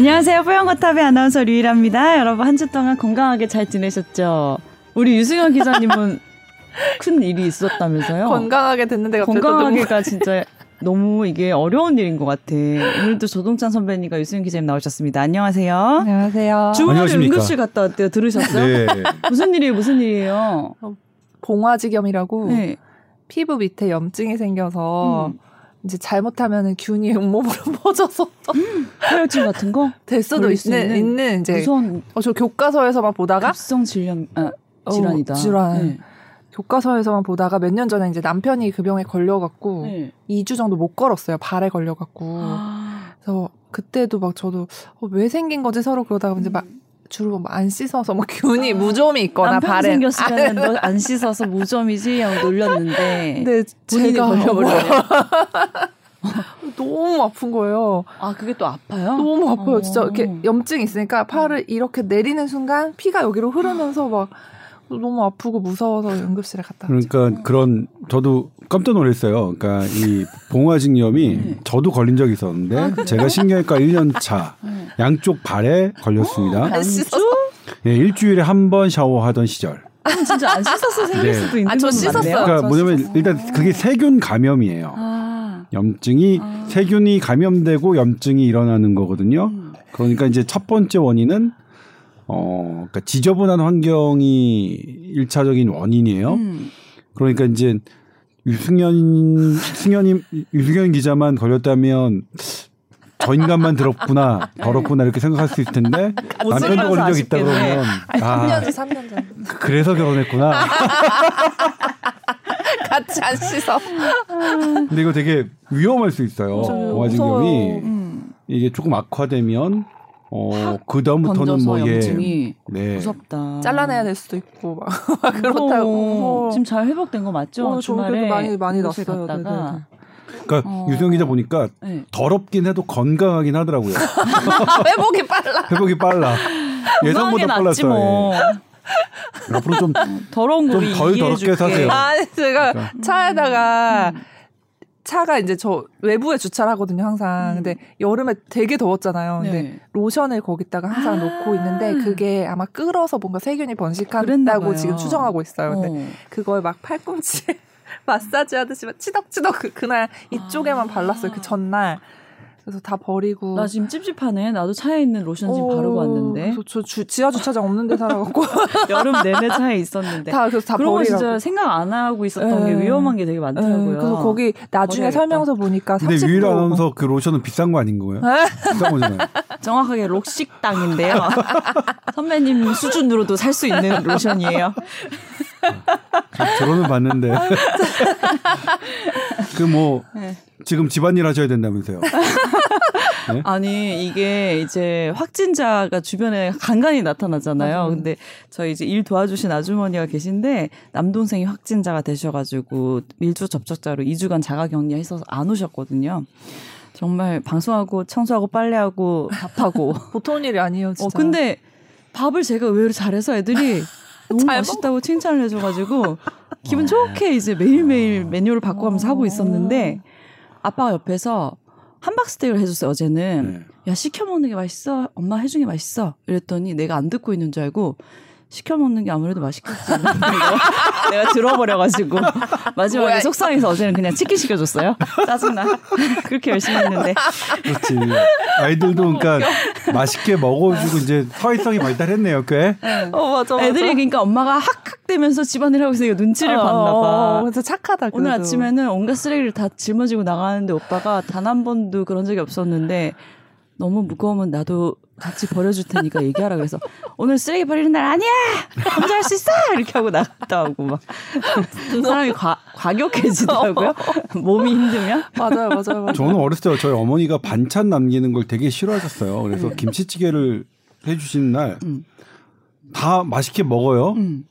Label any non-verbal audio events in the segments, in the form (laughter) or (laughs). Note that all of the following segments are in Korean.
안녕하세요. 뽀얀거탑의 아나운서 류일합니다. 여러분 한 주 동안 건강하게 잘 지내셨죠? 우리 유승현 기자님은 (laughs) 큰 일이 있었다면서요? 건강하게 됐는데 갑자기 건강하게가 (laughs) 진짜 너무 이게 어려운 일인 것 같아. 오늘도 조동찬 선배님과 유승현 기자님 나오셨습니다. 안녕하세요. 안녕하세요. 주말에. 응급실 갔다 왔대요. 들으셨어요? 네. 무슨 일이에요? 무슨 일이에요? 봉화지겸이라고 네. 피부 밑에 염증이 생겨서 음. 이제 잘못하면은 균이 온몸으로 (laughs) 퍼져서 혈증 같은 거? 될 수도 있는, 있는 이제 무서운 어, 저 교과서에서만 보다가 급성 질염 아, 어, 질환이다. 질환. 네. 교과서에서만 보다가 몇 년 전에 이제 남편이 그 병에 걸려갖고 네. 2주 정도 못 걸었어요. 발에 걸려갖고. 아, 그래서 그때도 막 저도 어, 왜 생긴 거지 서로 그러다가 이제 막 주로 막안 씻어서 뭐 균이 무좀이 있거나 남편 발에 생겼으면 너 (laughs) 안 씻어서 무좀이지 하고 놀렸는데 근데 본인이 제가 걸려버려요. (laughs) 너무 아픈 거예요. 아 그게 또 아파요? 너무 아파요. 진짜 어. 이렇게 염증이 있으니까 팔을 이렇게 내리는 순간 피가 여기로 흐르면서 막 너무 아프고 무서워서 응급실에 갔다 왔죠. 그러니까 그런 저도 깜짝 놀랐어요. 그러니까 이 봉화직염이 네. 저도 걸린 적이 있었는데 아? 제가 신경외과 1년 차 네. 양쪽 발에 걸렸습니다. 안 씻어서 예, 일주일에 한 번 샤워하던 시절. 그럼 진짜 안 씻어서 생길 네. 수도 있는 아, 저건 씻었어요. 그러니까 저 뭐냐면 씻었어요. 일단 그게 세균 감염이에요. 아, 염증이 아. 세균이 감염되고 염증이 일어나는 거거든요. 음. 그러니까 이제 첫 번째 원인은 어, 그러니까 지저분한 환경이 일차적인 원인이에요. 음. 그러니까 이제 유승현 승현님 유승현 기자만 걸렸다면 저 인간만 더럽구나 더럽구나 이렇게 생각할 수 있을 텐데 남편도 걸린 적 있다. 그러면 아 3년 전, 3년 전. 그래서 결혼했구나. (laughs) 같이 안 씻어. 근데 이거 되게 위험할 수 있어요. 맞아요. 공화증염이 무서워요. 음. 이게 조금 악화되면 어 그 다음부터는 번져서 뭐 예. 염증이 네. 무섭다. 잘라내야 될 수도 있고 막 무서워. (laughs) 그렇다고 무서워. 지금 잘 회복된 거 맞죠? 어, 저 주말에 많이 많이 났어요. 갔다가 그러니까 어. 유승현 기자 보니까 네. 더럽긴 해도 건강하긴 하더라고요. (laughs) 회복이 빨라. 회복이 빨라. 예상보다 빨랐어요. 뭐. 예. 앞으로 좀 (laughs) 더러운 거 좀덜 더럽게 사세요. 아니 제가 그러니까. 차에다가 음. 차가 이제 저 외부에 주차를 하거든요 항상. 음. 근데 여름에 되게 더웠잖아요. 근데 네. 로션을 거기다가 항상 아. 놓고 있는데 그게 아마 끓어서 뭔가 세균이 번식한다고. 지금 추정하고 있어요. 근데 어. 그걸 막 팔꿈치에 (laughs) 마사지 하듯이 막 치덕치덕 그, 그날 이쪽에만 아. 발랐어요. 그 전날. 그래서 다 버리고. 나 지금 찝찝하네. 나도 차에 있는 로션 지금 바르고 어, 왔는데 그래서 저 주, 지하 주차장 없는 데 살아갖고 (laughs) 여름 내내 차에 있었는데 다 그래서 다 그런 거 버리라고. 진짜 생각 안 하고 있었던 네. 게 위험한 게 되게 네, 많더라고요. 그래서 거기 나중에 버려야겠다. 설명서 보니까 근데 30% 유일 아나운서 그 로션은 비싼 거 아닌 거예요? 비싼 거잖아요. (laughs) 정확하게 록식당인데요. (laughs) 선배님 수준으로도 살 수 있는 로션이에요. 결혼은 봤는데. 그 뭐 네. 지금 집안일 하셔야 된다면서요. (laughs) 아니 이게 이제 확진자가 주변에 간간히 나타나잖아요. 맞아요. 근데 저희 이제 일 도와주신 아주머니가 계신데 남동생이 확진자가 되셔가지고 밀주 접촉자로 2주간 자가 격리해서 안 오셨거든요. 정말 방송하고 청소하고 빨래하고 밥하고. (laughs) 보통 일이 아니에요, 진짜. 어 근데 밥을 제가 의외로 잘해서 애들이 (laughs) 너무 잘 맛있다고 칭찬을 해줘가지고 (laughs) 기분 좋게 이제 매일매일 메뉴를 바꿔가면서 하고 있었는데 아빠가 옆에서 함박스테이크를 해줬어요 어제는. 네. 야 시켜 먹는 게 맛있어? 엄마 해준 게 맛있어? 이랬더니 내가 안 듣고 있는 줄 알고 시켜 먹는 게 아무래도 맛있겠지 (laughs) 내가 들어버려가지고 (laughs) 마지막에 뭐야, 속상해서 어제는 그냥 치킨 시켜줬어요 짜증나 (laughs) 그렇게 열심히 했는데 그렇지. 아이들도 그러니까 맛있게 먹어주고 이제 사회성이 발달했네요, 꽤. 어, 맞아, 맞아. 애들이 그러니까 엄마가 학학 대면서 집안일 하고 있으니까 눈치를 어, 봤나 어, 봐. 그래서 착하다. 오늘 그래도. 아침에는 온갖 쓰레기를 다 짊어지고 나가는데 오빠가 단 한 번도 그런 적이 없었는데 너무 무거우면 나도 같이 버려줄 테니까 얘기하라 그래서 오늘 쓰레기 버리는 날 아니야 혼자 할 수 있어 이렇게 하고 나갔다 오고 막 (laughs) 사람이 과, 과격해지더라고요 (laughs) 몸이 힘들면 맞아요, 맞아요, 맞아요. 저는 어렸을 때 저희 어머니가 반찬 남기는 걸 되게 싫어하셨어요. 그래서 김치찌개를 해주시는 날다 음. 맛있게 먹어요. 음.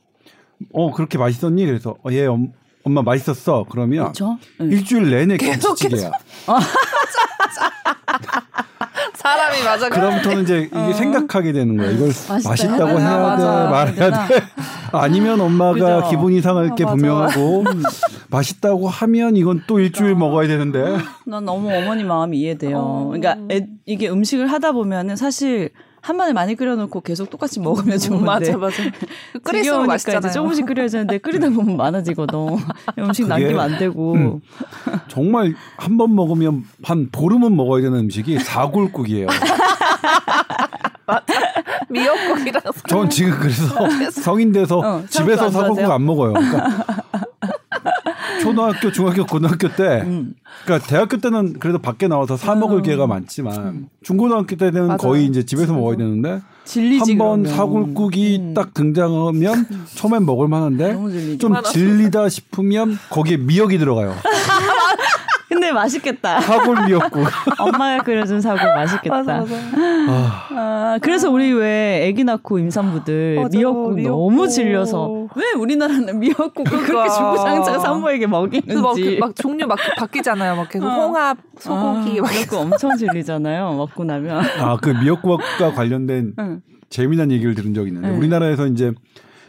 어 그렇게 맛있었니? 그래서 어, 예 엄, 엄마 맛있었어. 그러면 그렇죠 네. 일주일 내내 계속, 김치찌개야. (laughs) 사람이 맞아. 그럼부터는 이제 이게 생각하게 되는 거야. 이걸 맛있다 맛있다고 해야 되나? 돼, 맞아. 말해야 돼. (laughs) 아니면 엄마가 그죠? 기분 이상할 게 아, 맞아. 분명하고 (laughs) 맛있다고 하면 이건 또 일주일 먹어야 되는데 난 너무 어머니 마음이 이해돼요. 어. 그러니까 애- 이게 음식을 하다 보면은 사실 한 번에 많이 끓여놓고 계속 똑같이 먹으면 좋은데 맞아 맞아. (laughs) 끓일수록 지겨우니까 맛있잖아요. 조금씩 끓여야 되는데 끓이다 보면 많아지거든. (laughs) 음식 그게- 남기면 안 되고. 음. 정말 한 번 먹으면 한 보름은 먹어야 되는 음식이 사골국이에요. (laughs) 미역국이랑 전 지금 그래서 성인 돼서 어, 집에서 사골국? 안 먹어요. 그러니까 초등학교, 중학교, 고등학교 때, 음. 그러니까 대학교 때는 그래도 밖에 나와서 사 먹을 기회가 많지만 중고등학교 때는 음. 맞아요. 거의 이제 집에서 먹어야 되는데 한 번. 사골국이 음. 딱 등장하면 (laughs) 처음엔 먹을 만한데. 좀 질리다 싶으면 거기에 미역이 들어가요. (laughs) 근데 맛있겠다. 사골 미역국. (laughs) 엄마가 끓여준 사골 맛있겠다. 맞아 맞아. 아, 아, 그래서 우리 왜 아기 낳고 임산부들 맞아, 미역국, 미역국. 너무 질려서 왜 우리나라는 미역국을 그렇게 그러니까. 주구장창 산모에게 그래서 막, 먹이는지 그- 막 종류 막 바뀌잖아요. 막 계속 어. 홍합, 소고기 아, 막 미역국 엄청 질리잖아요. 먹고 나면. 아, 그 미역국과 관련된 응. 재미난 얘기를 들은 적이 있는데 네. 우리나라에서 이제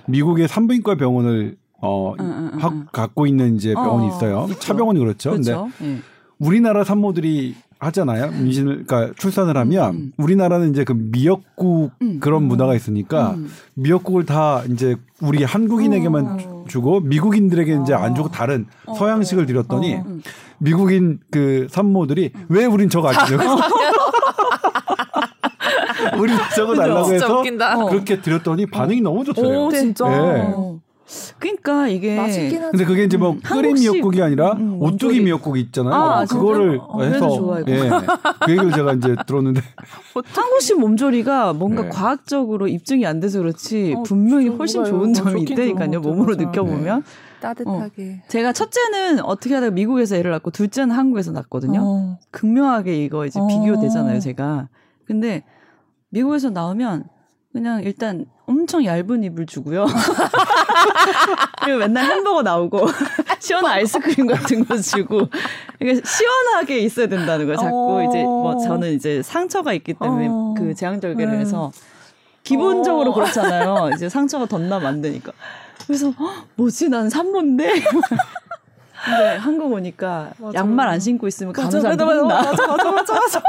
미국의 산부인과 병원을 어 응, 응, 응. 갖고 있는 이제 병원이 어, 있어요. 있죠. 차병원이 그렇죠. 근데 그렇죠. 예. 우리나라 산모들이 하잖아요. 임신을 그러니까 출산을 하면 음. 우리나라는 이제 그 미역국 음. 그런 문화가 있으니까 음. 미역국을 다 이제 우리 한국인에게만 어. 주- 주고 미국인들에게 이제 안 주고 다른 서양식을 드렸더니 어. 음. 미국인 그 산모들이 왜 우린 저거 안 주냐고 (laughs) 우리 저거 달라고 해서 웃긴다. 어. 그렇게 드렸더니 반응이 너무 좋더래요. 오 진짜. 네. 어. 그러니까 이게. 근데 그게 이제 뭐 끓인 한국식- 미역국이 아니라 음, 오뚜기 원조리. 미역국이 있잖아요. 아, 그거를? 어, 해서. 예. 그 얘기를 제가 이제 들었는데 (laughs) 한국식 몸조리가 뭔가 네. 과학적으로 입증이 안 돼서 그렇지 어, 분명히 좀 훨씬? 좋은 어, 점이 있다니까요. 몸으로. 느껴보면. 따뜻하게. 제가 첫째는 어떻게 하다가 미국에서 애를 낳고 둘째는 한국에서 낳거든요. 어. 극명하게 이거 이제 어. 비교되잖아요, 제가. 근데 미국에서 나오면 그냥 일단 엄청 얇은 입을 주고요. (laughs) 그리고 맨날 햄버거 나오고 (laughs) 시원한 아이스크림 같은 거 주고 이게 시원하게 있어야 된다는 거예요. 자꾸 어. 이제 뭐 저는 이제 상처가 있기 때문에 어. 그 제왕절개를 네. 해서 기본적으로 어. 그렇잖아요. 이제 상처가 덧나면 안 되니까. 그래서 헉, 뭐지? 난 산모인데. 근데 한국 오니까 맞아. 양말 안 신고 있으면 간호사 맞아, 맞아. 맞아, 맞아, 맞아, 맞아.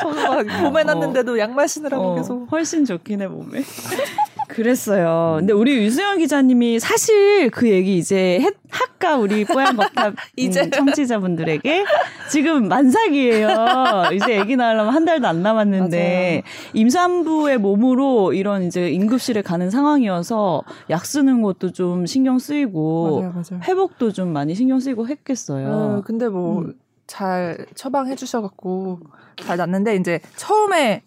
저도 막 봄에 났는데도 양말 신으라고 어, 계속. 훨씬 좋긴 해 몸에. (laughs) 그랬어요. 근데 우리 유수영 기자님이 사실 그 얘기 이제 했, 할까 우리 뽀얀거탑 (laughs) 이제. 음, 청취자분들에게 지금 만삭이에요. 이제 아기 낳으려면 한 달도 안 남았는데 임산부의 몸으로 이런 이제 응급실에 가는 상황이어서 약 쓰는 것도 좀 신경 쓰이고 맞아요, 맞아요. 회복도 좀 많이 신경 쓰이고 했겠어요. 어, 근데 뭐 음. 잘 처방해 주셔갖고 잘 났는데 이제 처음에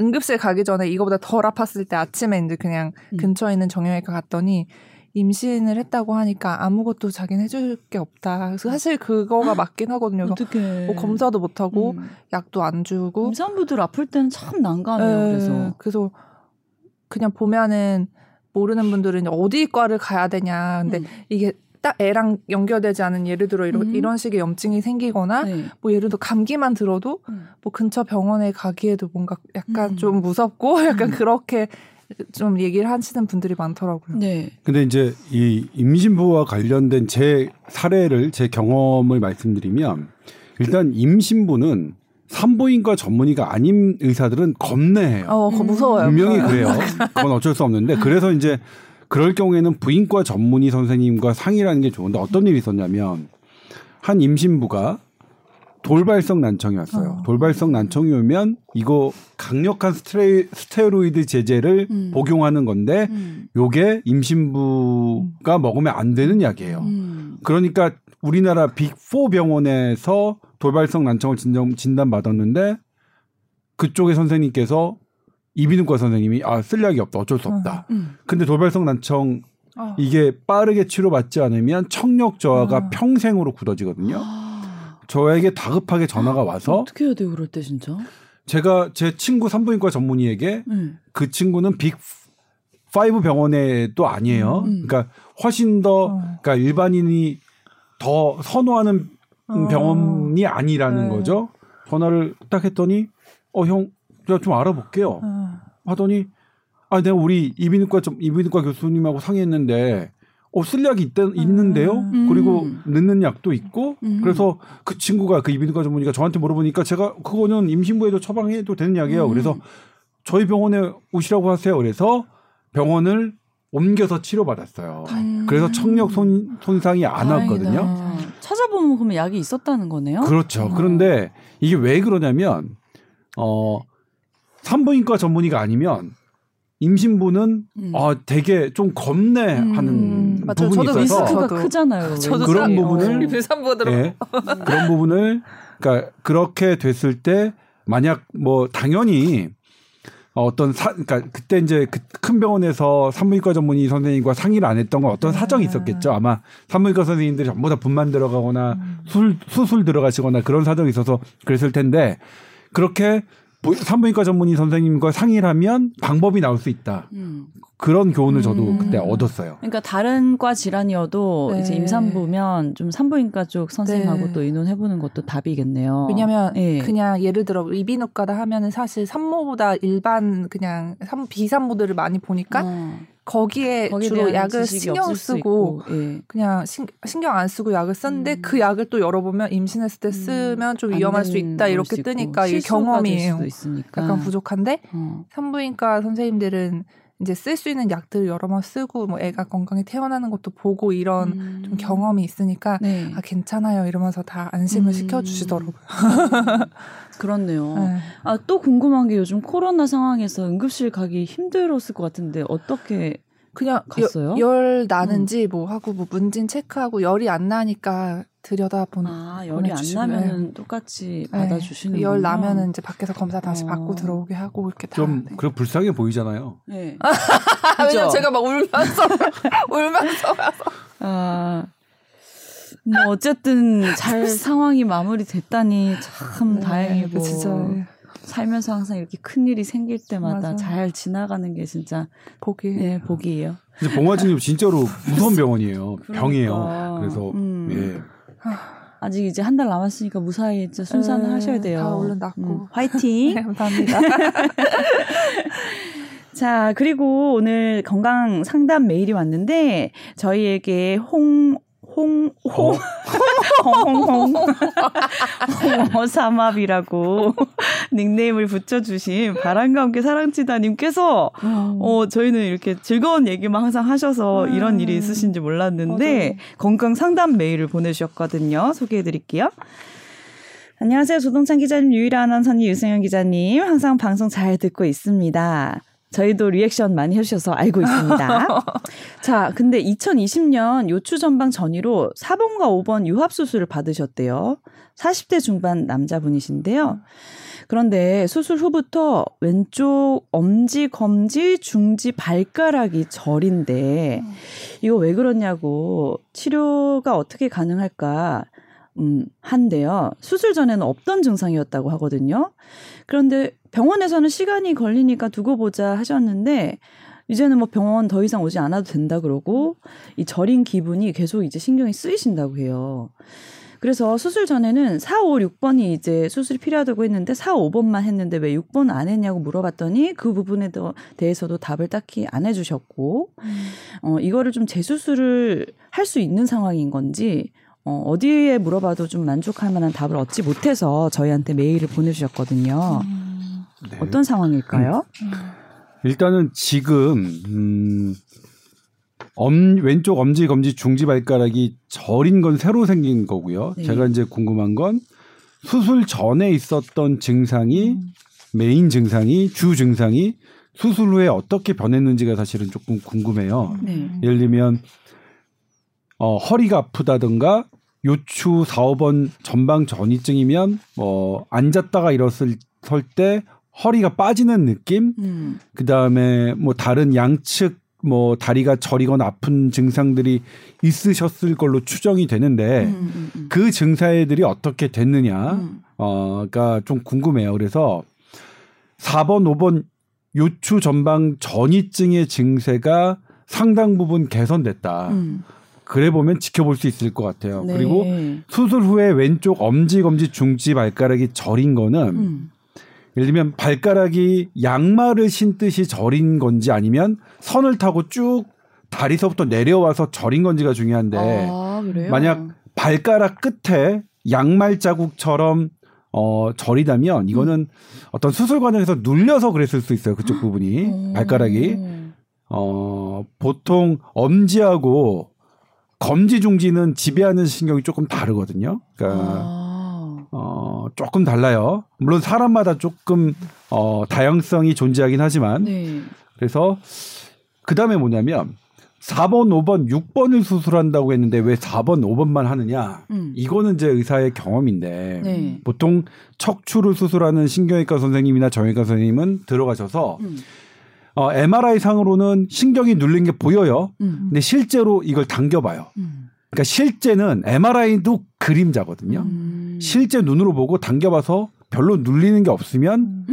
응급실 가기 전에 이거보다 덜 아팠을 때 아침에 이제 그냥 음. 근처에 있는 정형외과 갔더니 임신을 했다고 하니까 아무것도 자기는 해줄 게 없다. 그래서 사실 그거가 맞긴 하거든요. 어떻게 뭐 검사도 못 하고 음. 약도 안 주고. 임산부들 아플 때는 참 난감해요. 예, 그래서 그래서 그냥 보면은 모르는 분들은 어디 과를 가야 되냐. 근데 음. 이게 딱 애랑 연결되지 않은 예를 들어 이런, 음. 이런 식의 염증이 생기거나 네. 뭐 예를 들어 감기만 들어도 음. 뭐 근처 병원에 가기에도 뭔가 약간 음. 좀 무섭고 (laughs) 약간 음. 그렇게 좀 얘기를 하시는 분들이 많더라고요. 네. 근데 이제 이 임신부와 관련된 제 사례를 제 경험을 말씀드리면 일단 임신부는 산부인과 전문의가 아닌 의사들은 겁내해요. 어, 무서워요. 분명히 무서워요. 그래요. 그건 어쩔 수 없는데 그래서 이제 그럴 경우에는 부인과 전문의 선생님과 상의라는 게 좋은데 어떤 일이 있었냐면 한 임신부가 돌발성 난청이 왔어요. 어. 돌발성 난청이 오면 이거 강력한 스테레, 스테로이드 제제를 음. 복용하는 건데 음. 요게 임신부가 먹으면 안 되는 약이에요. 음. 그러니까 우리나라 빅4 병원에서 돌발성 난청을 진단, 진단받았는데 그쪽의 선생님께서 이비인후과 선생님이 아, 쓸 약이 없다. 어쩔 수 없다. 음. 근데 돌발성 난청 어. 이게 빠르게 치료받지 않으면 청력 저하가 어. 평생으로 굳어지거든요. 아, 저에게 다급하게 전화가 와서 어떻게 해야 돼요, 그럴 때 진짜? 제가 제 친구 산부인과 전문의에게 네. 그 친구는 빅5 병원에도 아니에요. 음. 그러니까 훨씬 더 어. 그러니까 일반인이 더 선호하는 어. 병원이 아니라는 네. 거죠. 전화를 딱 했더니 어 형 제가 좀 알아볼게요. 어. 하더니 아 내가 우리 이비인후과 좀 이비인후과 교수님하고 상의했는데 어, 쓸 약이 있다, 있는데요. 음. 그리고 넣는 약도 있고. 음. 그래서 그 친구가 그 이비인후과 전문의가 저한테 물어보니까 제가 그거는 임신부에도 처방해도 되는 약이에요. 음. 그래서 저희 병원에 오시라고 하세요. 그래서 병원을 옮겨서 치료받았어요. 음. 그래서 청력 손, 손상이 안 다행이다. 왔거든요. 아, 찾아보면 그러면 약이 있었다는 거네요. 그렇죠. 어. 그런데 이게 왜 그러냐면 어 산부인과 전문의가 아니면 임신부는 음. 어 되게 좀 겁내 하는 음, 맞아요. 부분이 저도 있어서 리스크가 저도. 크잖아요. 저도 그런. 부분을 어. 부산부가 들어. 예. 그런 부분을 그러니까 그렇게 됐을 때 만약 뭐 당연히 어떤 사 그러니까 그때 이제 그 큰 병원에서 산부인과 전문의 선생님과 상의를 안 했던 건 어떤 사정이 있었겠죠. 아마 산부인과 선생님들이 전부 다 분만 들어가거나 술 수술 들어가시거나 그런 사정이 있어서 그랬을 텐데 그렇게 부- 산부인과 전문의 선생님과 상의를 하면 방법이 나올 수 있다. 음. 그런 교훈을 저도 음. 그때 얻었어요. 그러니까 다른 과 질환이어도 네. 이제 임산부면 좀 산부인과 쪽 선생님하고 네. 또 의논해보는 것도 답이겠네요. 왜냐면 예. 그냥 예를 들어 이비인후과다 하면은 사실 산모보다 일반 그냥 산, 비산모들을 많이 보니까 어, 거기에 거기에 주로 약을 신경 쓰고 예. 그냥 신, 신경 안 쓰고 약을 썼는데 음. 그 약을 또 열어보면 임신했을 때 음. 쓰면 좀안 위험할 수 있다 걸 이렇게 뜨니까 될 경험이에요. 약간 부족한데 어. 산부인과 선생님들은 이제 쓸 수 있는 약들을 여러 번 쓰고 뭐 애가 건강히 태어나는 것도 보고 이런 음. 좀 경험이 있으니까 네. 아 괜찮아요 이러면서 다 안심을 음. 시켜주시더라고요. (laughs) 그렇네요. 네. 아, 또 궁금한 게 요즘 코로나 상황에서 응급실 가기 힘들었을 것 같은데 어떻게 그냥 갔어요? 음. 여- 열 나는지 뭐 하고 뭐 문진 체크하고 열이 안 나니까 들여다 보는. 아, 열이 안 나면은 똑같이 네. 받아주시는 열 나면은 이제 밖에서 검사 다시 어. 받고 들어오게 하고 이렇게 다. 좀 네. 그 불쌍해 보이잖아요. 네. 아, (laughs) 왜냐면 제가 막 울면서 (laughs) 울면서 가서. 아, 뭐 어쨌든 잘 (laughs) 상황이 마무리됐다니 참 다행이고 네, 진짜 살면서 항상 이렇게 큰 일이 생길 때마다 맞아. 잘 지나가는 게 진짜 보기. 예, 복이에요. 근데 봉화진님 진짜로 무서운 병원이에요. 병이에요. 그러니까. 그래서 음. 예. 아직 이제 한 달 남았으니까 무사히 진짜 순산을 네, 하셔야 돼요. 다 얼른 낫고. 음, 화이팅. (laughs) 네, 감사합니다. (laughs) 자, 그리고 오늘 건강 상담 메일이 왔는데 저희에게 홍, 홍, 홍, 어? 홍홍홍, 홍 어삼합이라고 닉네임을 붙여주신 바람과 함께 사랑치다님께서 어, 저희는 이렇게 즐거운 얘기만 항상 하셔서 음. 이런 일이 있으신지 몰랐는데 맞아요. 건강 상담 메일을 보내주셨거든요. 소개해 드릴게요. 안녕하세요. 조동찬 기자님, 유일한 아나운서님, 유승현 기자님. 항상 방송 잘 듣고 있습니다. 저희도 리액션 많이 해주셔서 알고 있습니다. (laughs) 자, 근데 2020년 요추 전방 전이로 4번과 5번 유합 수술을 받으셨대요. 40대 중반 남자분이신데요. 그런데 수술 후부터 왼쪽 엄지, 검지, 중지, 발가락이 저린데 이거 왜 그러냐고 치료가 어떻게 가능할까 음, 한데요. 수술 전에는 없던 증상이었다고 하거든요. 그런데 병원에서는 시간이 걸리니까 두고 보자 하셨는데 이제는 뭐 병원 더 이상 오지 않아도 된다 그러고 이 저린 기분이 계속 이제 신경이 쓰이신다고 해요. 그래서 수술 전에는 4, 5, 6번이 이제 수술이 필요하다고 했는데 4, 5번만 했는데 왜 6번 안 했냐고 물어봤더니 그 부분에 더- 대해서도 답을 딱히 안 해주셨고 어, 이거를 좀 재수술을 할 수 있는 상황인 건지 어, 어디에 물어봐도 좀 만족할 만한 답을 얻지 못해서 저희한테 메일을 보내주셨거든요. 네. 어떤 상황일까요? 일단은 지금 음, 엄, 왼쪽 엄지, 검지, 중지 발가락이 저린 건 새로 생긴 거고요. 네. 제가 이제 궁금한 건 수술 전에 있었던 증상이 메인 증상이 주 증상이 수술 후에 어떻게 변했는지가 사실은 조금 궁금해요. 네. 예를 들면 어, 허리가 아프다든가 요추 4, 5번 전방 전이증이면 뭐 앉았다가 일어설 때 허리가 빠지는 느낌, 음, 그 다음에 뭐 다른 양측 뭐 다리가 저리거나 아픈 증상들이 있으셨을 걸로 추정이 되는데 음, 음, 음. 그 증상들이 어떻게 됐느냐, 음. 어가 좀 궁금해요. 그래서 4번, 5번 요추 전방 전이증의 증세가 상당 부분 개선됐다. 음. 그래 보면 지켜볼 수 있을 것 같아요. 네. 그리고 수술 후에 왼쪽 엄지, 검지, 중지 발가락이 저린 거는 음. 예를 들면 발가락이 양말을 신듯이 저린 건지 아니면 선을 타고 쭉 다리서부터 내려와서 절인 건지가 중요한데 아? 만약 발가락 끝에 양말 자국처럼 어 절이다면 이거는 어떤 수술 과정에서 눌려서 그랬을 수 있어요. 그쪽 부분이 음. 발가락이 어 보통 엄지하고 검지 중지는 지배하는 신경이 조금 다르거든요. 그러니까 아. 어 조금 달라요. 물론 사람마다 조금 어 다양성이 존재하긴 하지만 네. 그래서 그 다음에 뭐냐면 4번, 5번, 6번을 수술한다고 했는데 왜 4번, 5번만 하느냐? 음. 이거는 제 의사의 경험인데 네. 보통 척추를 수술하는 신경외과 선생님이나 정형외과 선생님은 들어가셔서 음. 어, MRI 상으로는 신경이 눌린 게 보여요. 음. 근데 실제로 이걸 당겨봐요. 음. 그러니까 실제는 MRI도 그림자거든요. 음. 실제 눈으로 보고 당겨봐서 별로 눌리는 게 없으면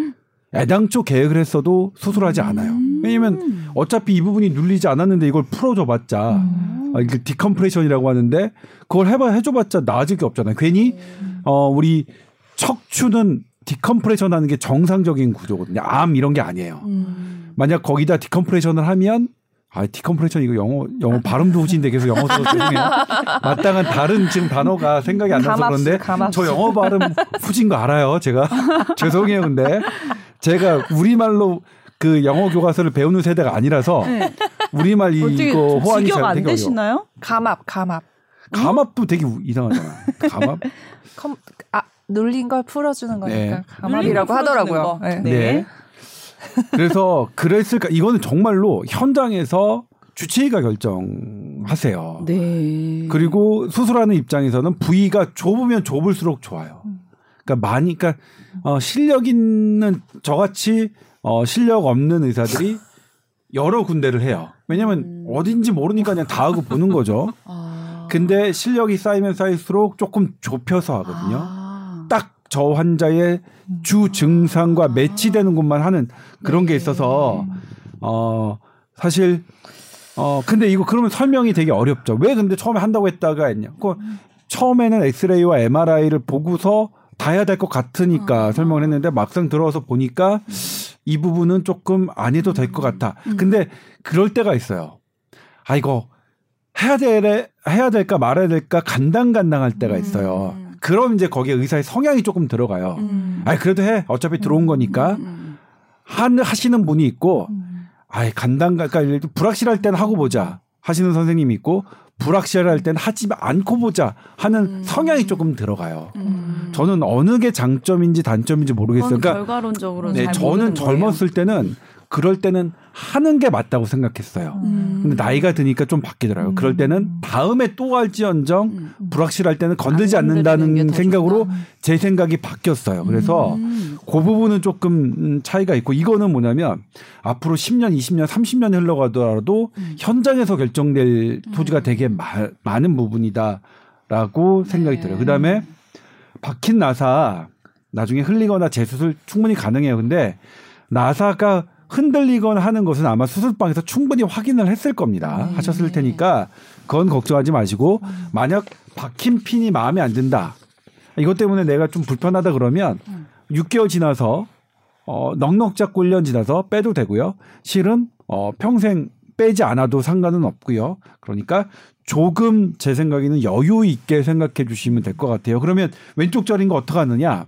애당초 계획을 했어도 수술하지 않아요. 왜냐면 어차피 이 부분이 눌리지 않았는데 이걸 풀어줘봤자 아, 이게 decompression이라고 하는데 그걸 해봐 해줘봤자 나아질 게 없잖아요. 괜히 어 우리 척추는 decompression 하는 게 정상적인 구조거든요. 암 이런 게 아니에요. 음. 만약 거기다 decompression을 하면 아 decompression 이거 영어 영어 발음도 후진데 계속 영어 써서 죄송해요. 마땅한 다른 지금 단어가 생각이 안 나서 그런데. 저 영어 발음 후진 거 알아요. 제가 (laughs) 죄송해요. 근데 제가 우리말로 그 영어 교과서를 배우는 세대가 아니라서 네. 우리말 어떻게 이거 호환이 직역 잘안 되게 어려워. 되시나요? 감압, 감압. 감압도 되게 우- 이상하잖아. 감압? (laughs) 컴, 아, 눌린 걸 풀어주는 거니까 네. 감압이라고 하더라고요. 네. 네. 네. 그래서 그랬을까? 이거는 정말로 현장에서 주치의가 결정하세요. 네. 그리고 수술하는 입장에서는 부위가 좁으면 좁을수록 좋아요. 그러니까 많이, 그러니까 어, 실력 있는 저같이 어, 실력 없는 의사들이 여러 군데를 해요. 왜냐면 음. 어딘지 모르니까 그냥 다 하고 보는 거죠. 아. 근데 실력이 쌓이면 쌓일수록 조금 좁혀서 하거든요. 아. 딱저 환자의 주 증상과 매치되는 곳만 하는 그런 게 네. 있어서 어 사실 어 근데 이거 그러면 설명이 되게 어렵죠. 왜 근데 처음에 한다고 했다가 했냐? 그 처음에는 엑스레이와 MRI를 보고서 다 해야 될 것 같으니까 아. 설명을 했는데 막상 들어와서 보니까 이 부분은 조금 안 해도 될 것 같아. 음. 근데 그럴 때가 있어요. 아 이거 해야 돼 해야 될까 말아야 될까 간당간당할 때가 있어요. 음. 그럼 이제 거기에 의사의 성향이 조금 들어가요. 음. 아이 그래도 해 어차피 들어온 거니까 음. 한 하시는 분이 있고 아이 간당가 그러니까 불확실할 때는 하고 보자 하시는 선생님이 있고 불확실할 때는 하지 않고 보자 하는 음. 성향이 조금 들어가요. 음. 저는 어느 게 장점인지 단점인지 모르겠어요. 그러니까 결과론적으로 네, 잘 저는. 젊었을 때는 그럴 때는 하는 게 맞다고 생각했어요. 음. 근데 나이가 드니까 좀 바뀌더라고요. 그럴 때는 다음에 또 할지언정 음. 불확실할 때는 건들지 않는다는 생각으로 좋다. 제 생각이 바뀌었어요. 그래서 음. 그 부분은 조금 음, 차이가 있고 이거는 뭐냐면 앞으로 10년, 20년, 30년 흘러가더라도 음. 현장에서 결정될 소지가 되게 마- 많은 부분이다라고 생각이 네. 들어요. 그다음에 박힌 나사 나중에 흘리거나 재수술 충분히 가능해요. 근데 나사가 흔들리거나 하는 것은 아마 수술방에서 충분히 확인을 했을 겁니다. 네. 하셨을 테니까 그건 걱정하지 마시고 만약 박힌 핀이 마음에 안 든다. 이것 때문에 내가 좀 불편하다 그러면 음. 6개월 지나서 어 넉넉 잡고 1년 지나서 빼도 되고요. 실은 어 평생 빼지 않아도 상관은 없고요. 그러니까 조금 제 생각에는 여유 있게 생각해 주시면 될 것 같아요. 그러면 왼쪽 절인 거 어떻게 하느냐?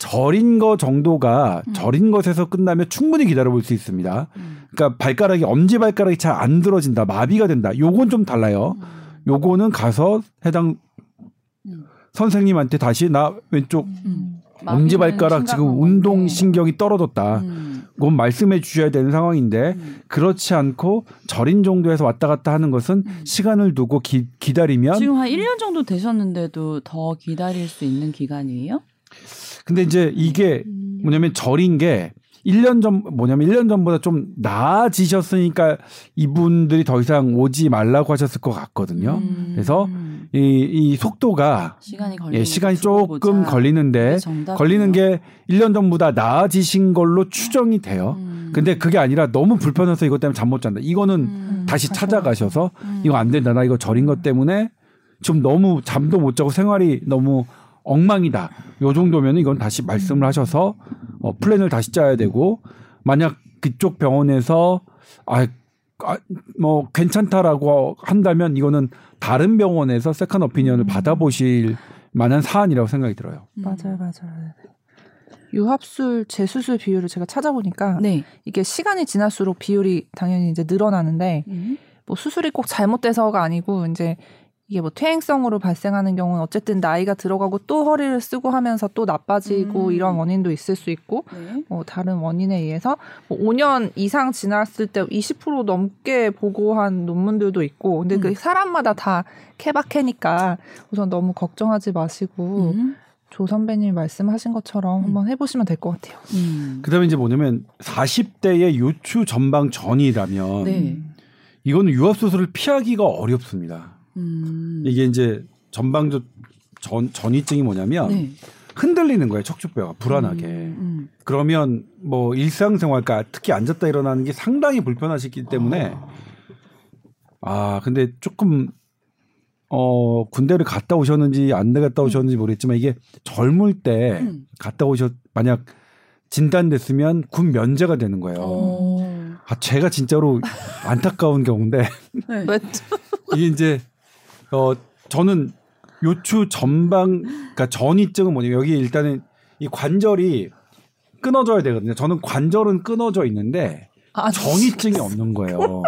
절인 거 정도가 절인 것에서 끝나면 충분히 기다려 볼 수 있습니다. 음. 그러니까 발가락이 엄지 발가락이 잘 안 들어진다. 마비가 된다. 요건 좀 달라요. 요거는 가서 해당 음. 선생님한테 다시 나 왼쪽 음. 엄지 발가락 지금 운동. 신경이 떨어졌다. 음. 그건 말씀해 주셔야 되는 상황인데 음. 그렇지 않고 절인 정도에서 왔다 갔다 하는 것은 음. 시간을 두고 기, 기다리면 지금 한 1년 정도 되셨는데도 더 기다릴 수 있는 기간이에요? 근데 이제 이게 뭐냐면 절인 게 1년 전 뭐냐면 1년 전보다 좀 나아지셨으니까 이분들이 더 이상 오지 말라고 하셨을 것 같거든요. 음. 그래서 이, 이 속도가 시간이 예, 시간이 조금 걸리는데 정답이에요. 걸리는 게 1년 전보다 나아지신 걸로 추정이 돼요. 음. 근데 그게 아니라 너무 불편해서 이것 때문에 잠 못 잔다. 이거는 음. 다시 찾아가셔서 음. 이거 안 된다. 나 이거 절인 것 때문에 좀 너무 잠도 못 자고 생활이 너무 엉망이다. 요 정도면 이건 다시 말씀을 하셔서 어, 플랜을 다시 짜야 되고 만약 그쪽 병원에서 아 아, 뭐 괜찮다라고 한다면 이거는 다른 병원에서 second opinion을 음. 받아보실 만한 사안이라고 생각이 들어요. 맞아요, 맞아요. 유합술 재수술 비율을 제가 찾아보니까 네. 이게 시간이 지날수록 비율이 당연히 이제 늘어나는데 음. 뭐 수술이 꼭 잘못돼서가 아니고 이제 이게 뭐 퇴행성으로 발생하는 경우는 어쨌든 나이가 들어가고 또 허리를 쓰고 하면서 또 나빠지고 음. 이런 원인도 있을 수 있고 네. 뭐 다른 원인에 의해서 뭐 5년 이상 지났을 때 20% 넘게 보고한 논문들도 있고 근데 음. 그 사람마다 다 케바케니까 우선 너무 걱정하지 마시고 음. 조 선배님 말씀하신 것처럼 음. 한번 해보시면 될 것 같아요. 음. 그다음에 이제 뭐냐면 40대의 요추 전방 전이라면 네. 이거는 유압 수술을 피하기가 어렵습니다. 음. 이게 이제 전방전 전 전이증이 뭐냐면 네. 흔들리는 거예요 척추뼈가 불안하게. 음. 그러면 뭐 일상생활, 그러니까 특히 앉았다 일어나는 게 상당히 불편하시기 때문에 아 근데 조금 어 군대를 갔다 오셨는지 안 갔다 오셨는지 모르겠지만 이게 젊을 때 음. 갔다 오셨 만약 진단됐으면 군 면제가 되는 거예요. 어. 아 제가 진짜로 안타까운 경우인데 네. 왜? 이게 이제 어 저는 요추 전방 그러니까 전이증은 뭐냐면 여기 일단은 이 관절이 끊어져야 되거든요. 저는 관절은 끊어져 있는데 아, 전이증이 없는 거예요.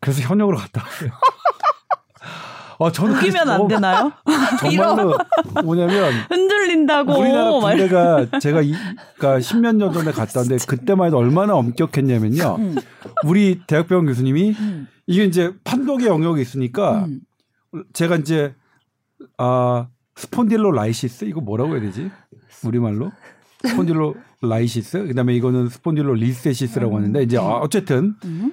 그래서 현역으로 갔다 왔어요. 아 저는 웃기면 안 너무- 되나요? (laughs) 정말로 뭐냐면 흔들린다고. 우리나라 군대가 제가 이, 그러니까 10년 년 전에 갔다 왔는데 그때만 해도 얼마나 엄격했냐면요. 음. 우리 대학병원 교수님이 음. 이게 이제 판독의 영역이 있으니까 음. 제가 이제 아 spondylolysis 이거 뭐라고 해야 되지 우리말로 spondylolysis 그다음에 이거는 spondylolisthesis라고 하는데 이제 아, 어쨌든 음.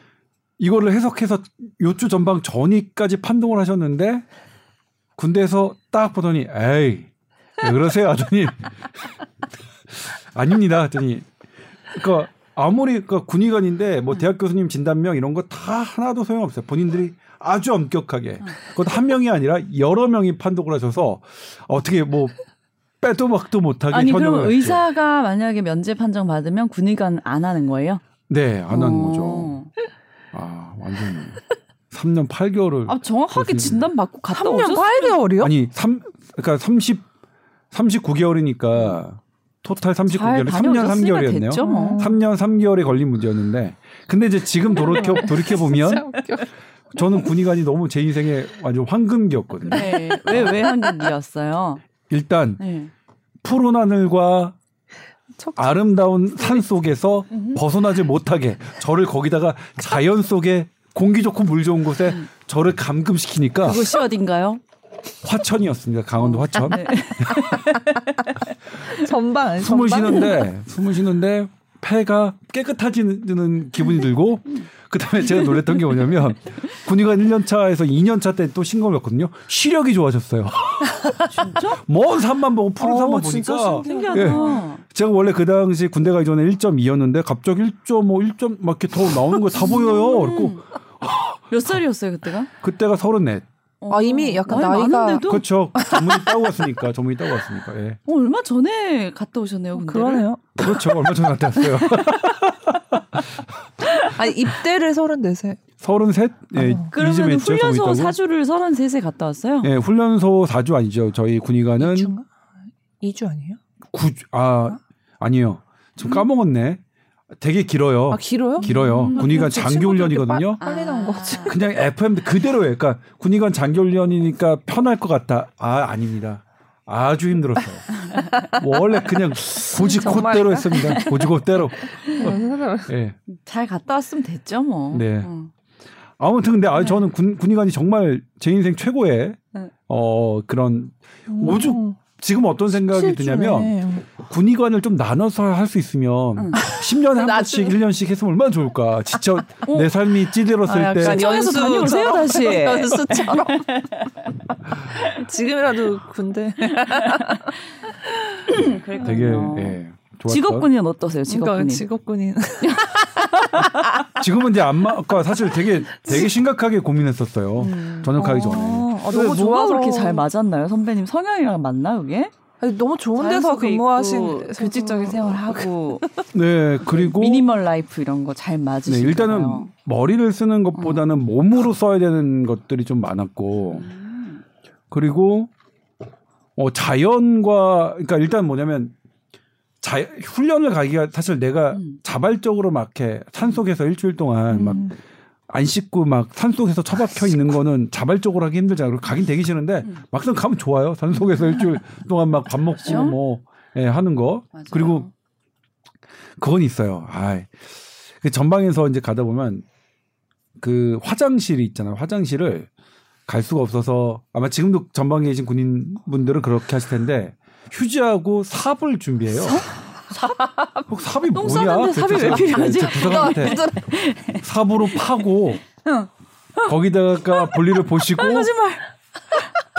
이거를 해석해서 요추 전방 전이까지 판독을 하셨는데 군대에서 딱 보더니 에이 왜 그러세요 하더니 (laughs) 아닙니다 하더니 그러니까 아무리 그러니까 군의관인데 뭐 대학 교수님 진단명 이런 거 다 하나도 소용없어요 본인들이 아주 엄격하게 그것도 한 명이 아니라 여러 명이 판독을 하셔서 어떻게 뭐 빼도 박도 못하게 아니 그럼. 의사가 만약에 면제 판정 받으면 군의관 안 하는 거예요? 네, 안 하는 어. 거죠. 아, 완전 3년 8개월을 아 정확하게. 진단 받고 갔다 3년 오셨어요? 8개월이요? 아니 3 그러니까 30 39개월이니까 토탈 39개월 3년 다녀오셨으니까 3개월이었네요. 됐죠, 뭐. 3년 3개월에 걸린 문제였는데 근데 이제 지금 돌이켜 (laughs) 돌이켜 보면 저는 군의관이 너무 제 인생의 완전 황금기였거든요. 네. 왜왜 한국이었어요? 일단 네. 푸른 하늘과 척- 아름다운 산 속에서 음. 벗어나지 못하게 저를 거기다가 자연 속에 공기 좋고 물 좋은 곳에 저를 감금시키니까 그것이 어딘가요? 화천이었습니다. 강원도 화천. 네. (laughs) 전방 숨을 전방? 쉬는데 숨을 쉬는데 폐가 깨끗해지는 기분이 들고 그다음에 제가 놀랬던 게 뭐냐면 군의관 1년 차에서 2년 차 때 또 신검을 했거든요. 시력이 좋아졌어요. 진짜? 먼 산만 보고 푸른 어, 산만 보니까 신기하다. 예. 제가 원래 그 당시 군대 가기 전에 1.2였는데 갑자기 1.5, 1점 막 이렇게 더 나오는 거 다 보여요. 그리고 몇 살이었어요 그때가? 그때가 34. 아, 이미 약간 나이 나이가- 많은데도 그렇죠. 전문의 따고 왔으니까. 전문의 따고 왔으니까. 예. 어, 얼마 전에 갔다 오셨네요. 군대를. 그러네요. 그렇죠. 얼마 전에 갔다 왔어요. (laughs) 아니 입대를 34세. 33? 예. 어. 그러면 했죠, 훈련소. 사주를 33세 갔다 왔어요? 예, 훈련소 4주 아니죠. 저희 군의관은 2주인가? 2주 아니에요? 9주, 아, 아니에요. 지금 까먹었네. 되게 길어요. 아 길어요? 길어요. 음, 군의관 저 장기 친구들 훈련이거든요. 이렇게 빨리 나온 거지. (laughs) 그냥 FM 그대로예요. 그러니까 군의관 장기 훈련이니까 편할 것 같다. 아, 아닙니다. 아주 힘들었어요. (laughs) 원래 그냥 고지 곧대로? 했습니다. 고지 곧대로. (laughs) 예. 잘 갔다 왔으면 됐죠 뭐. 네. 어. 아무튼 근데 아 네. 저는 군, 군의관이 정말 제 인생 최고의 네. 어 그런 오죽 음, 지금 어떤 생각이. 드냐면 군의관을 좀 나눠서 할 수 있으면 응. 10년에 한 번씩 나중에. 1년씩 했으면 얼마나 좋을까. 진짜 내 삶이 찌들었을 아, 때 연수 다녀오세요 다시. 연수처럼. (laughs) 지금이라도 군대. (laughs) 되게. 예. 좋았던. 직업군인 어떠세요? 직업군인. 그러니까 직업군인. (laughs) 지금은 이제 안마가 사실 되게 되게 심각하게 고민했었어요. 전역하기 전에. 어, 아, 왜 너무 뭐가 좋아서 그렇게 잘 맞았나요, 선배님? 성향이랑 맞나 그게? 아니, 너무 좋은 데서 근무하신 규칙적인 생활하고 (laughs) 네 그리고 미니멀 라이프 이런 거잘 네, 맞으시나요? 일단은 머리를 쓰는 것보다는 몸으로 써야 되는 것들이 좀 많았고 음. 그리고 어 자연과 그러니까 일단 뭐냐면 자 훈련을 가기가 사실 내가 음. 자발적으로 막 이렇게 산속에서 일주일 동안 막 음. 안 씻고 막 산속에서 처박혀 있는 거는 자발적으로 하기 힘들잖아요. 그리고 가긴 되기 싫은데 음. 막상 가면 좋아요. 산속에서 일주일 (laughs) 동안 막 밥 먹고 그죠? 뭐 예, 하는 거. 맞아요. 그리고 그건 있어요. 아, 그 전방에서 이제 가다 보면 그 화장실이 있잖아요. 화장실을 갈 수가 없어서 아마 지금도 전방에 계신 군인분들은 그렇게 하실 텐데 휴지하고 삽을 준비해요. 삽? (laughs) 삽이 똥 뭐냐? 싸는데 삽이 왜 필요하지? 부사관한테 삽으로 파고 거기다가 볼일을 보시고 거짓말.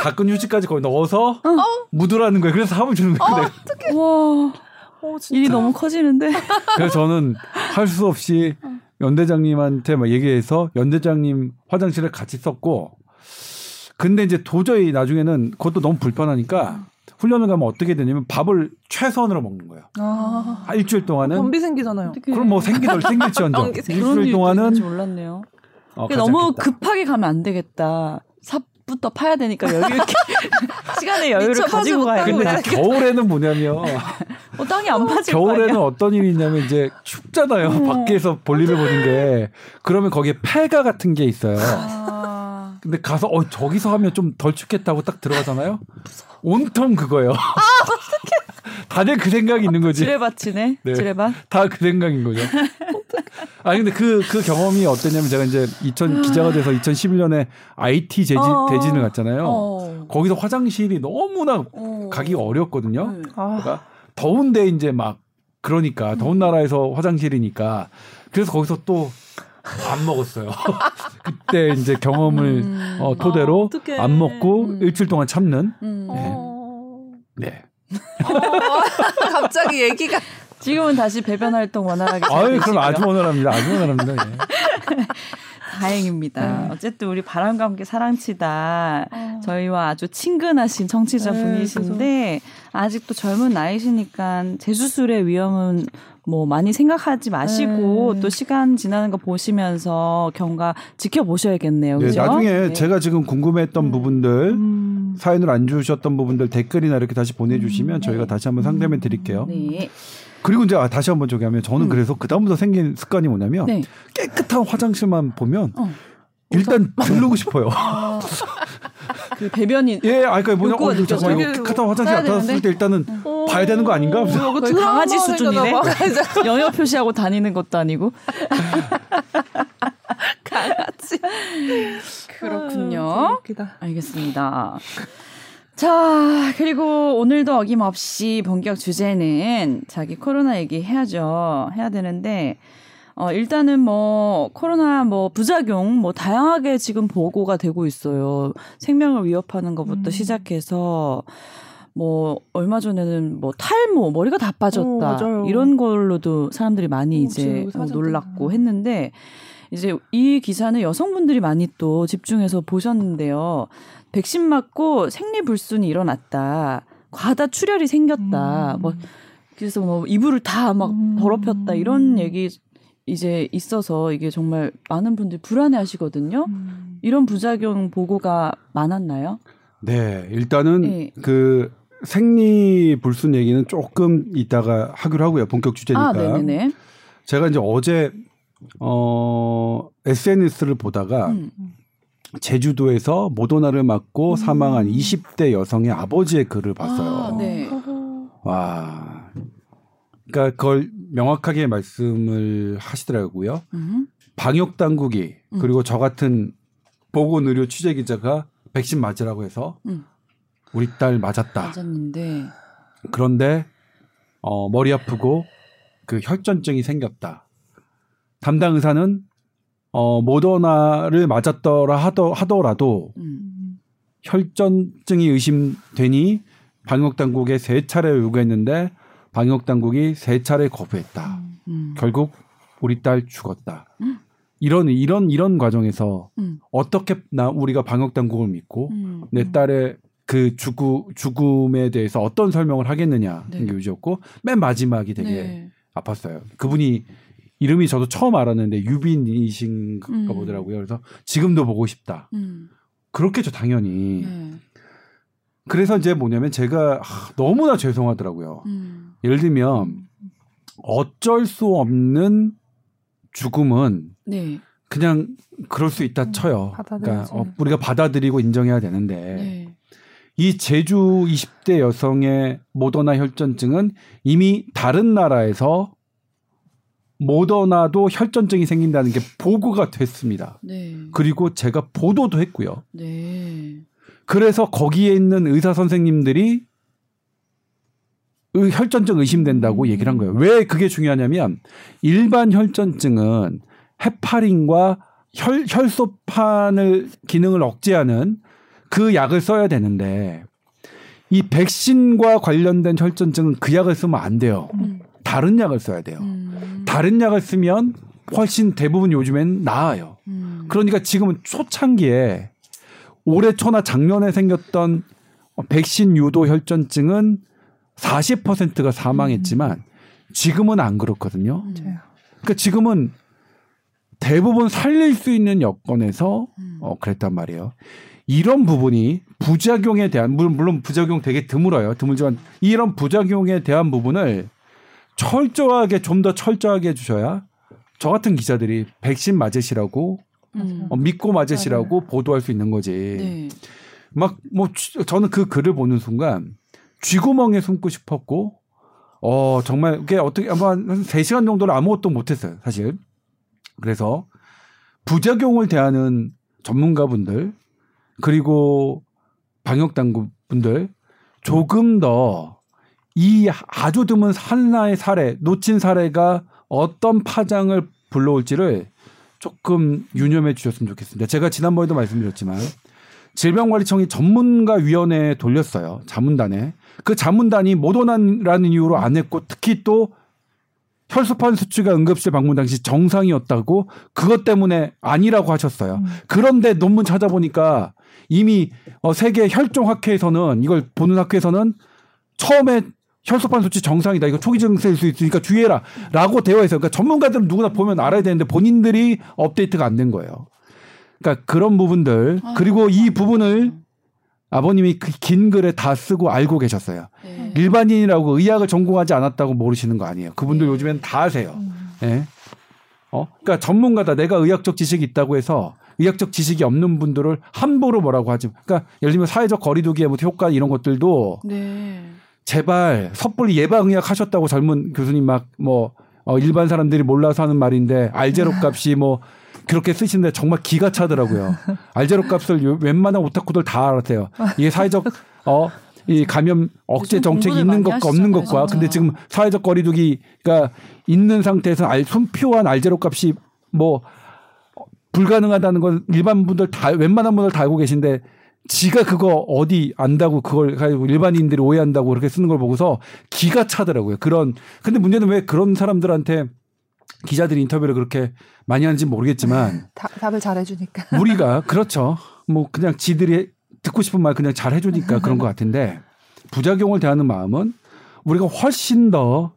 닦은 휴지까지 거기 넣어서 묻으라는 거예요. 그래서 삽을 주는 거예요. 내가. 와 어, 진짜. 일이 너무 커지는데. (laughs) 그래서 저는 할 수 없이 연대장님한테 막 얘기해서 연대장님 화장실을 같이 썼고 근데 이제 도저히 나중에는 그것도 너무 불편하니까 훈련을 가면 어떻게 되냐면 밥을 최선으로 먹는 거예요. 아, 한 일주일 동안은 변비 생기잖아요. 어떡해. 그럼 뭐 생기들 생길지언정 (laughs) 일주일 동안은 몰랐네요. 어, 너무 않겠다. 급하게 가면 안 되겠다. 삽부터 파야 되니까 여유 있게 (laughs) 시간의 여유를 가지고 가야 근데. 이제 겨울에는 뭐냐면 어, 땅이 안거 겨울에는 아니야. 어떤 일이 있냐면 이제 춥잖아요. 밖에서 볼일을 보는 게 그러면 거기에 폐가 같은 게 있어요. 아, 근데 가서 어 저기서 하면 좀 덜 춥겠다고 딱 들어가잖아요. 온통 그거예요. (laughs) 다들 그 생각이 있는 거지. 지뢰밭이네. 네. 지뢰밭. 다 그 생각인 거죠. 아니 근데 그그 경험이 어땠냐면 제가 이제 2000 기자가 돼서 2011년에 IT 재지, 어. 대진을 갔잖아요. 어. 거기서 화장실이 너무나 어. 가기가 어렵거든요. 네. 아, 그러니까 더운데 이제 막 그러니까 더운 나라에서 화장실이니까 그래서 거기서 또 안 먹었어요. (laughs) 그때 이제 경험을 음. 어, 토대로 아. 안 먹고 음. 일주일 동안 참는. 음. 네. 어. 네. (laughs) 갑자기 얘기가 지금은 다시 배변 활동 원활하게 잘 아유. 그럼 아주 원활합니다. 아주 원활합니다. 예. (laughs) 다행입니다. 어쨌든 우리 바람과 함께 사랑치다 어. 저희와 아주 친근하신 청취자 네, 분이신데 아직도 젊은 나이시니까 재수술의 위험은 뭐 많이 생각하지 마시고 네. 또 시간 지나는 거 보시면서 경과 지켜보셔야겠네요. 네, 그죠? 나중에 네. 제가 지금 궁금했던 부분들 음. 사연을 안 주셨던 부분들 댓글이나 이렇게 다시 보내주시면 저희가 다시 한번 상담해 드릴게요. 네. 그리고 이제 아, 다시 한번 저기 하면 저는 음. 그래서 그 다음부터 생긴 습관이 뭐냐면 네. 깨끗한 화장실만 보면 어. 일단 들르고 싶어요. (laughs) 그 배변이 예, 아, 그러니까 뭐냐, 욕구가 어, 이거 잠깐? 이거 깨끗한 화장실 나타났을 되는데? 때 일단은 어. 봐야 되는 거 아닌가? 드라마 강아지 수준이네. (laughs) 영역 표시하고 다니는 것도 아니고 (laughs) 강아지. 그렇군요. 아. 알겠습니다. 자, 그리고 오늘도 어김없이 본격 주제는 자기 코로나 얘기 해야죠. 해야 되는데, 어, 일단은 뭐, 코로나 뭐, 부작용, 뭐, 다양하게 지금 보고가 되고 있어요. 생명을 위협하는 것부터 음. 시작해서, 뭐, 얼마 전에는 뭐, 탈모, 머리가 다 빠졌다. 어, 맞아요. 이런 걸로도 사람들이 많이 어, 이제 어, 사진 놀랐고. 했는데, 이제 이 기사는 여성분들이 많이 또 집중해서 보셨는데요. 백신 맞고 생리 불순이 일어났다. 과다 출혈이 생겼다. 음. 뭐 그래서 뭐 이불을 다막 음. 더럽혔다 이런 얘기 이제 있어서 이게 정말 많은 분들이 불안해 하시거든요. 음. 이런 부작용 보고가 많았나요? 네, 일단은 네. 그 생리 불순 얘기는 조금 이따가 하기로 하고요. 본격 주제니까. 아, 네네네. 제가 이제 어제 어 SNS를 보다가 음. 제주도에서 모더나를 맞고 음. 사망한 20대 여성의 아버지의 글을 봤어요. 아, 네. 와. 그러니까 그걸 명확하게 말씀을 하시더라고요. 음. 방역 당국이 음. 그리고 저 같은 보건 의료 취재 기자가 백신 맞으라고 해서 음. 우리 딸 맞았다. 맞았는데 그런데 어, 머리 아프고 그 혈전증이 생겼다. 담당 의사는 어, 모더나를 맞았더라 하더, 하더라도 음. 혈전증이 의심되니 방역 당국에 세 차례 요구했는데 방역 당국이 세 차례 거부했다. 음. 결국 우리 딸 죽었다. 음. 이런 이런 이런 과정에서 음. 어떻게 나 우리가 방역 당국을 믿고 음. 내 딸의 그 죽음 죽음에 대해서 어떤 설명을 하겠느냐 네. 이게 유지였고 맨 마지막이 되게 네. 아팠어요. 그분이 이름이 저도 처음 알았는데 유빈이신가 음. 보더라고요. 그래서 지금도 보고 싶다. 음. 그렇겠죠, 당연히. 네. 그래서 이제 뭐냐면 제가 하, 너무나 죄송하더라고요. 음. 예를 들면 어쩔 수 없는 죽음은 네. 그냥 그럴 수 있다 음, 쳐요. 그러니까. 어, 우리가 받아들이고 인정해야 되는데 네. 이 제주 20대 여성의 모더나 혈전증은 이미 다른 나라에서 모더나도 혈전증이 생긴다는 게 보고가 됐습니다. 네. 그리고 제가 보도도 했고요. 네. 그래서 거기에 있는 의사 선생님들이 의- 혈전증 의심된다고 음. 얘기를 한 거예요. 왜 그게 중요하냐면 일반 혈전증은 헤파린과 혈, 혈소판을 기능을 억제하는 그 약을 써야 되는데 이 백신과 관련된 혈전증은 그 약을 쓰면 안 돼요. 음. 다른 약을 써야 돼요. 음. 다른 약을 쓰면 훨씬 대부분 요즘엔 나아요. 음. 그러니까 지금은 초창기에 올해 초나 작년에 생겼던 백신 유도 혈전증은 40%가 사망했지만 지금은 안 그렇거든요. 음. 맞아요. 그러니까 지금은 대부분 살릴 수 있는 여건에서 음. 어, 그랬단 말이에요. 이런 부분이 부작용에 대한 물론, 물론 부작용 되게 드물어요. 드물지만 이런 부작용에 대한 부분을 철저하게 좀 더 철저하게 해주셔야 저 같은 기자들이 백신 맞으시라고 음. 어, 믿고 맞으시라고 보도할 수 있는 거지. 네. 막뭐 저는 그 글을 보는 순간 쥐구멍에 숨고 싶었고 어 정말 그게 어떻게 아마 한 3시간 정도를 아무것도 못 했어요, 사실. 그래서 부작용을 대하는 전문가분들 그리고 방역 당국 분들 조금 더 이 아주 드문 하나의 사례, 놓친 사례가 어떤 파장을 불러올지를 조금 유념해 주셨으면 좋겠습니다. 제가 지난번에도 말씀드렸지만 질병관리청이 전문가 위원회에 돌렸어요. 자문단에. 그 자문단이 모더나라는 이유로 안 했고 특히 또 혈소판 수치가 응급실 방문 당시 정상이었다고 그것 때문에 아니라고 하셨어요. 음. 그런데 논문 찾아보니까 이미 어, 세계 혈종학회에서는 이걸 보는 학회에서는 처음에 혈소판 수치 정상이다. 이거 초기 증세일 수 있으니까 주의해라. 라고 되어 있어요. 그러니까 전문가들은 누구나 보면 알아야 되는데 본인들이 업데이트가 안 된 거예요. 그러니까 그런 부분들 아, 그리고 이 부분을 아버님이 그 긴 글에 다 쓰고 알고 계셨어요. 네. 일반인이라고 의학을 전공하지 않았다고 모르시는 거 아니에요. 그분들 네. 요즘엔 다 아세요. 음. 예. 어? 그러니까 전문가다. 내가 의학적 지식이 있다고 해서 의학적 지식이 없는 분들을 함부로 뭐라고 하지. 그러니까 예를 들면 사회적 거리두기의 뭐 효과 이런 것들도 네. 제발 섣불리 예방 의학 하셨다고 젊은 교수님 막뭐 어, 일반 사람들이 몰라서 하는 말인데 알제로 값이 뭐 그렇게 쓰시는데 정말 기가 차더라고요. 알제로 값을 요- 웬만한 오타쿠들 다 알았어요. 이게 사회적 어 이 감염 억제 정책이 있는 것과 없는 것과 진짜. 근데 지금 사회적 거리두기가 있는 상태에서 알 순표한 알제로 값이 뭐 불가능하다는 건 일반 분들 다 웬만한 분들 다 알고 계신데 지가 그거 어디 안다고 그걸 가지고 일반인들이 오해한다고 그렇게 쓰는 걸 보고서 기가 차더라고요. 그런 근데 문제는 왜 그런 사람들한테 기자들이 인터뷰를 그렇게 많이 하는지 모르겠지만 (laughs) 다- 답을 잘 해주니까. (laughs) 우리가 그렇죠. 뭐 그냥 지들이 듣고 싶은 말 그냥 잘 해주니까 그런 것 같은데 부작용을 대하는 마음은 우리가 훨씬 더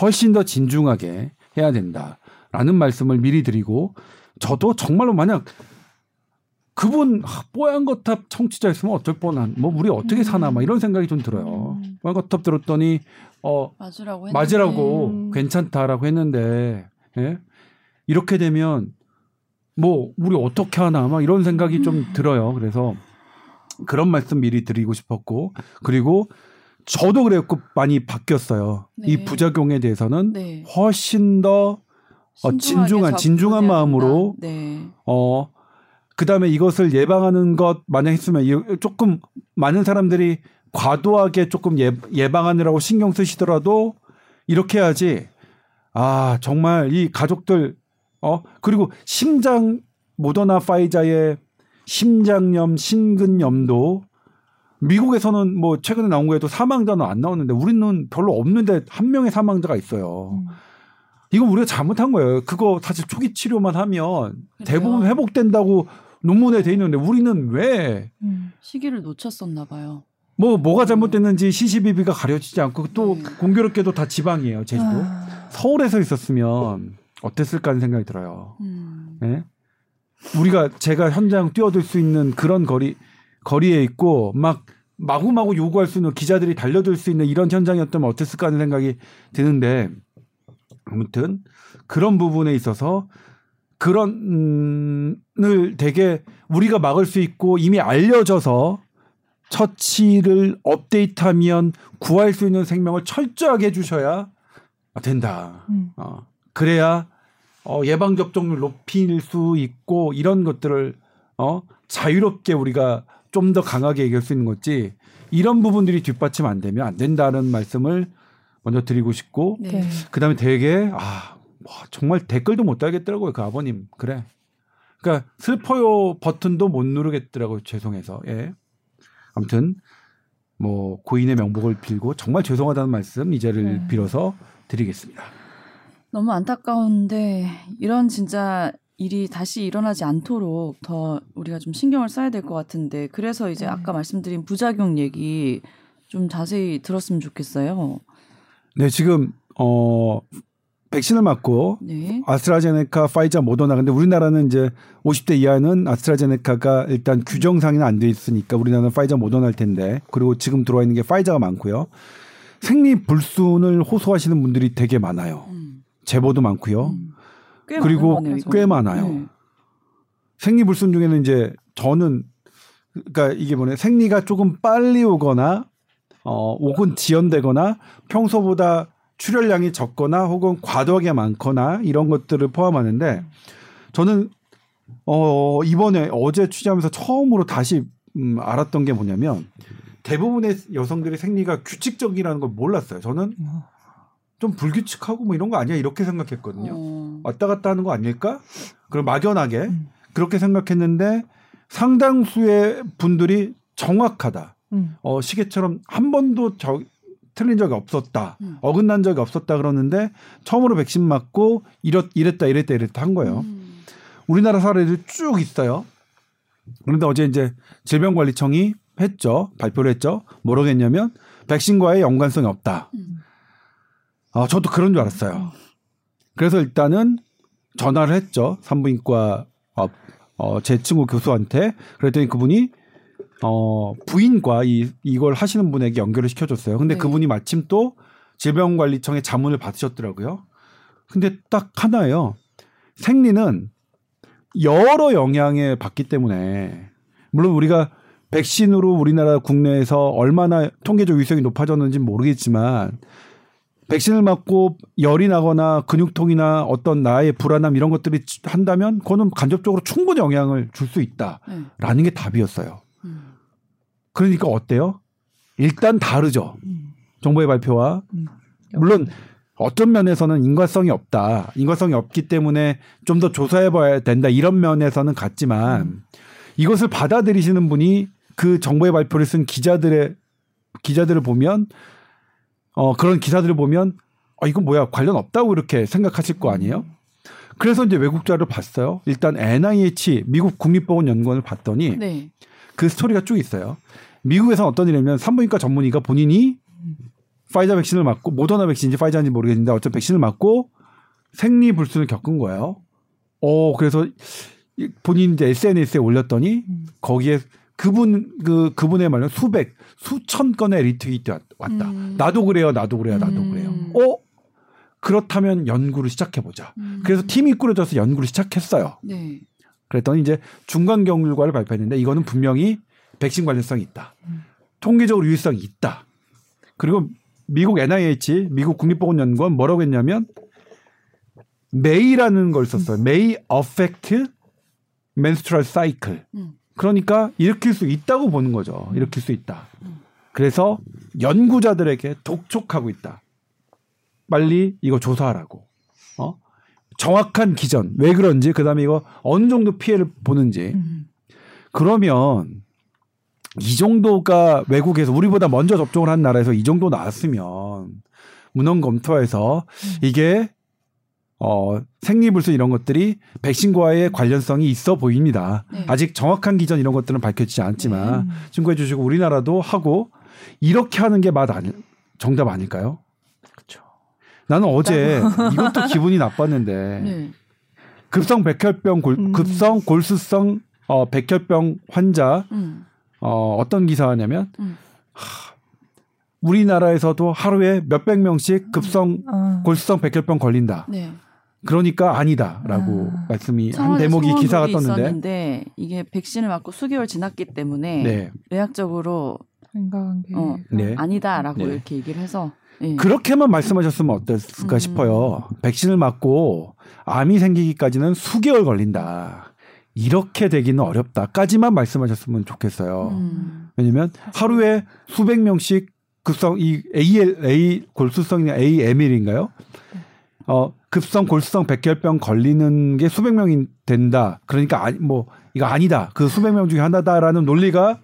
훨씬 더 진중하게 해야 된다라는 말씀을 미리 드리고 저도 정말로 만약 그분 아, 뽀얀 거탑 청취자였으면 어쩔 뻔한 뭐 우리 어떻게 사나 막 이런 생각이 좀 들어요. 음. 뽀얀 거탑 들었더니 어 맞으라고. 맞으라고 음. 괜찮다라고 했는데 예? 이렇게 되면 뭐 우리 어떻게 하나 막 이런 생각이 좀 들어요. 그래서 그런 말씀 미리 드리고 싶었고 그리고 저도 그랬고 많이 바뀌었어요. 네. 이 부작용에 대해서는 네. 훨씬 더 어, 진중한 진중한 마음으로. 네. 어 그다음에 이것을 예방하는 것 만약 했으면 이- 조금 많은 사람들이 과도하게 조금 예, 예방하느라고 신경 쓰시더라도 이렇게 해야지 아 정말 이 가족들 어 그리고 심장 모더나 파이자의 심장염 심근염도 미국에서는 뭐 최근에 나온 거에도 사망자는 안 나오는데 우리는 별로 없는데 한 명의 사망자가 있어요. 음. 이건 우리가 잘못한 거예요. 그거 사실 초기 치료만 하면 대부분 그래요? 회복된다고 논문에 돼 있는데 우리는 왜 음. 시기를 놓쳤었나 봐요. 뭐 뭐가 잘못됐는지 CCBB가 가려지지 않고 또 네. 공교롭게도 다 지방이에요 제주도 아, 서울에서 있었으면 어땠을까 하는 생각이 들어요. 음. 예? 우리가 제가 현장 뛰어들 수 있는 그런 거리 거리에 있고 막 마구마구 요구할 수 있는 기자들이 달려들 수 있는 이런 현장이었다면 어땠을까 하는 생각이 드는데 아무튼 그런 부분에 있어서 그런 음을 되게 우리가 막을 수 있고 이미 알려져서 처치를 업데이트하면 구할 수 있는 생명을 철저하게 해주셔야 된다. 음. 어, 그래야 어, 예방 접종률 높일 수 있고 이런 것들을 어, 자유롭게 우리가 좀 더 강하게 얘기할 수 있는 거지 이런 부분들이 뒷받침 안 되면 안 된다는 말씀을 먼저 드리고 싶고 네. 네. 그다음에 되게 아 와, 정말 댓글도 못 달겠더라고요 그 아버님 그래 그러니까 슬퍼요 버튼도 못 누르겠더라고요 죄송해서 예 아무튼 뭐 고인의 명복을 빌고 정말 죄송하다는 말씀 이 자리를 네. 빌어서 드리겠습니다. 너무 안타까운데 이런 진짜 일이 다시 일어나지 않도록 더 우리가 좀 신경을 써야 될 것 같은데 그래서 이제 네. 아까 말씀드린 부작용 얘기 좀 자세히 들었으면 좋겠어요. 네, 지금 어 백신을 맞고 네. 아스트라제네카, 파이자, 모더나 근데 우리나라는 이제 50대 이하는 아스트라제네카가 일단 규정 상에는 안 돼 있으니까 우리나라는 파이자, 모더나일 텐데 그리고 지금 들어와 있는 게 파이자가 많고요. 생리 불순을 호소하시는 분들이 되게 많아요. 음. 제보도 많고요. 음. 꽤 그리고 이거. 꽤 많아요. 네. 생리 불순 중에는 이제 저는 그러니까 이게 뭐냐 생리가 조금 빨리 오거나 어 혹은 지연되거나 평소보다 출혈량이 적거나 혹은 과도하게 많거나 이런 것들을 포함하는데 저는 어 이번에 어제 취재하면서 처음으로 다시 음 알았던 게 뭐냐면 대부분의 여성들의 생리가 규칙적이라는 걸 몰랐어요. 저는 좀 불규칙하고 뭐 이런 거 아니야 이렇게 생각했거든요. 어. 왔다 갔다 하는 거 아닐까? 그럼 막연하게 음. 그렇게 생각했는데 상당수의 분들이 정확하다. 음. 어, 시계처럼 한 번도 저, 틀린 적이 없었다. 음. 어긋난 적이 없었다 그러는데 처음으로 백신 맞고 이랬, 이랬다 이랬다 이랬다 한 거예요. 음. 우리나라 사례들 쭉 있어요. 그런데 어제 이제 질병관리청이 했죠. 발표를 했죠. 뭐라고 했냐면 백신과의 연관성이 없다. 음. 아, 저도 그런 줄 알았어요. 그래서 일단은 전화를 했죠. 산부인과 어, 어, 제 친구 교수한테 그랬더니 그분이 어, 부인과 이, 이걸 하시는 분에게 연결을 시켜줬어요. 근데 네. 그분이 마침 또 질병관리청의 자문을 받으셨더라고요. 근데 딱 하나예요. 생리는 여러 영향에 받기 때문에 물론 우리가 백신으로 우리나라 국내에서 얼마나 통계적 위성이 높아졌는지 는 모르겠지만 백신을 맞고 열이 나거나 근육통이나 어떤 나의 불안함 이런 것들이 한다면 그거는 간접적으로 충분히 영향을 줄 수 있다라는 네. 게 답이었어요. 음. 그러니까 어때요? 일단 다르죠. 음. 정부의 발표와 음. 물론 어떤 면에서는 인과성이 없다. 인과성이 없기 때문에 좀 더 조사해 봐야 된다. 이런 면에서는 같지만 음. 이것을 받아들이시는 분이 그 정부의 발표를 쓴 기자들의 기자들을 보면 어 그런 기사들을 보면 아 이건 뭐야 관련 없다고 이렇게 생각하실 거 아니에요? 그래서 이제 외국 자료를 봤어요. 일단 NIH 미국 국립보건연구원을 봤더니 네. 그 스토리가 쭉 있어요. 미국에서는 어떤 일이냐면 산부인과 전문의가 본인이 파이자 백신을 맞고 모더나 백신인지 파이자인지 모르겠는데 어쨌든 백신을 맞고 생리 불순을 겪은 거예요. 어 그래서 이- 본인 이제 SNS에 올렸더니 음. 거기에 그분 그 그분의 말로 수백 수천 건의 리트윗이 왔- 왔다. 음. 나도 그래요, 나도 그래요, 나도 음. 그래요. 어 그렇다면 연구를 시작해 보자. 음. 그래서 팀이 꾸려져서 연구를 시작했어요. 네. 그랬더니 이제 중간 결과를 발표했는데 이거는 분명히 백신 관련성이 있다. 음. 통계적으로 유의성이 있다. 그리고 미국 NIH 미국 국립보건연구원 뭐라고 했냐면 may라는 걸 썼어요. may affect menstrual cycle. 음. 그러니까 일으킬 수 있다고 보는 거죠. 일으킬 수 있다. 그래서 연구자들에게 독촉하고 있다. 빨리 이거 조사하라고. 어? 정확한 기전. 왜 그런지, 그 다음에 이거 어느 정도 피해를 보는지. 음. 그러면 이 정도가 외국에서 우리보다 먼저 접종을 한 나라에서 이 정도 나왔으면 문헌 검토해서 이게 어 생리불순 이런 것들이 백신과의 관련성이 있어 보입니다. 네. 아직 정확한 기전 이런 것들은 밝혀지지 않지만 음. 신고해 주시고 우리나라도 하고 이렇게 하는 게 맛 아니 정답 아닐까요? 그렇죠. 나는 어제 (laughs) 이것도 기분이 나빴는데 네. 급성 백혈병 골, 음. 급성 골수성 어, 백혈병 환자 음. 어, 어떤 기사냐면 음. 하, 우리나라에서도 하루에 몇백 명씩 급성 아. 골수성 백혈병 걸린다. 네. 그러니까 아니다라고 아. 말씀이 한 대목이 기사가 떴는데 있었는데 이게 백신을 맞고 수개월 지났기 때문에 네. 의학적으로. 어. 네. 아니다라고 네. 이렇게 얘기를 해서 예. 그렇게만 말씀하셨으면 어땠을까 음. 싶어요. 백신을 맞고 암이 생기기까지는 수개월 걸린다. 이렇게 되기는 어렵다까지만 말씀하셨으면 좋겠어요. 음. 왜냐면 하루에 수백 명씩 급성 이 AL A 골수성이 AML인가요? 어 급성 골수성 백혈병 걸리는 게 수백 명이 된다. 그러니까 아니 뭐 이거 아니다. 그 수백 명 중에 하나다라는 논리가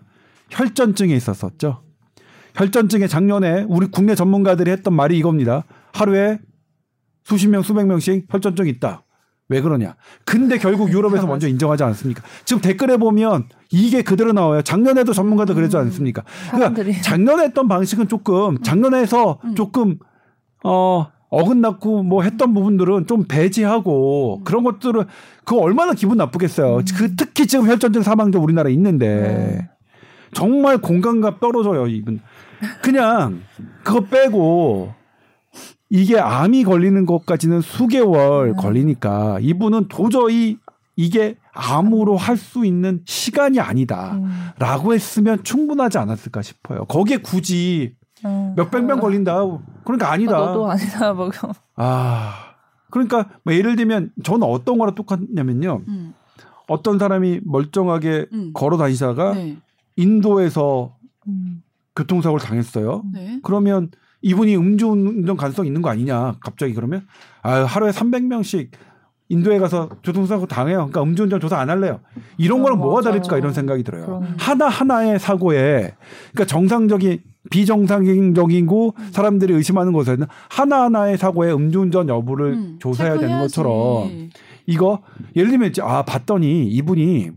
혈전증에 있었었죠. 혈전증에 작년에 우리 국내 전문가들이 했던 말이 이겁니다. 하루에 수십 명, 수백 명씩 혈전증 있다. 왜 그러냐? 근데 결국 유럽에서 먼저 인정하지 않습니까? 지금 댓글에 보면 이게 그대로 나와요. 작년에도 전문가도 그러지 않습니까? 그러니까 작년에 했던 방식은 조금 작년에서 음. 조금 어 어긋났고 뭐 했던 부분들은 좀 배제하고 음. 그런 것들은 그거 얼마나 기분 나쁘겠어요. 음. 그 특히 지금 혈전증 사망자 우리나라 에 있는데 네. 정말 공감각 떨어져요 이분. 그냥 그거 빼고 이게 암이 걸리는 것까지는 수개월 음. 걸리니까 이분은 도저히 이게 암으로 할 수 있는 시간이 아니다. 음. 라고 했으면 충분하지 않았을까 싶어요. 거기에 굳이 어. 몇백 명 걸린다. 그러니까 아니다. 너도 아니다 뭐 아. 그러니까 뭐 예를 들면 저는 어떤 거랑 똑같냐면요. 음. 어떤 사람이 멀쩡하게 음. 걸어 다니다가 네. 인도에서 음. 교통사고를 당했어요. 네. 그러면 이분이 음주운전 가능성 있는 거 아니냐? 갑자기 그러면 아 하루에 300명씩 인도에 가서 교통사고 당해요. 그러니까 음주운전 조사 안 할래요. 이런 어, 거랑 뭐가 맞아. 다를까 이런 생각이 들어요. 그러네. 하나 하나의 사고에 그러니까 정상적인 비정상적이고 사람들이 의심하는 것에는 하나 하나의 사고에 음주운전 여부를 음, 조사해야 되는. 것처럼 이거 예를 들면 이제 아 봤더니 이분이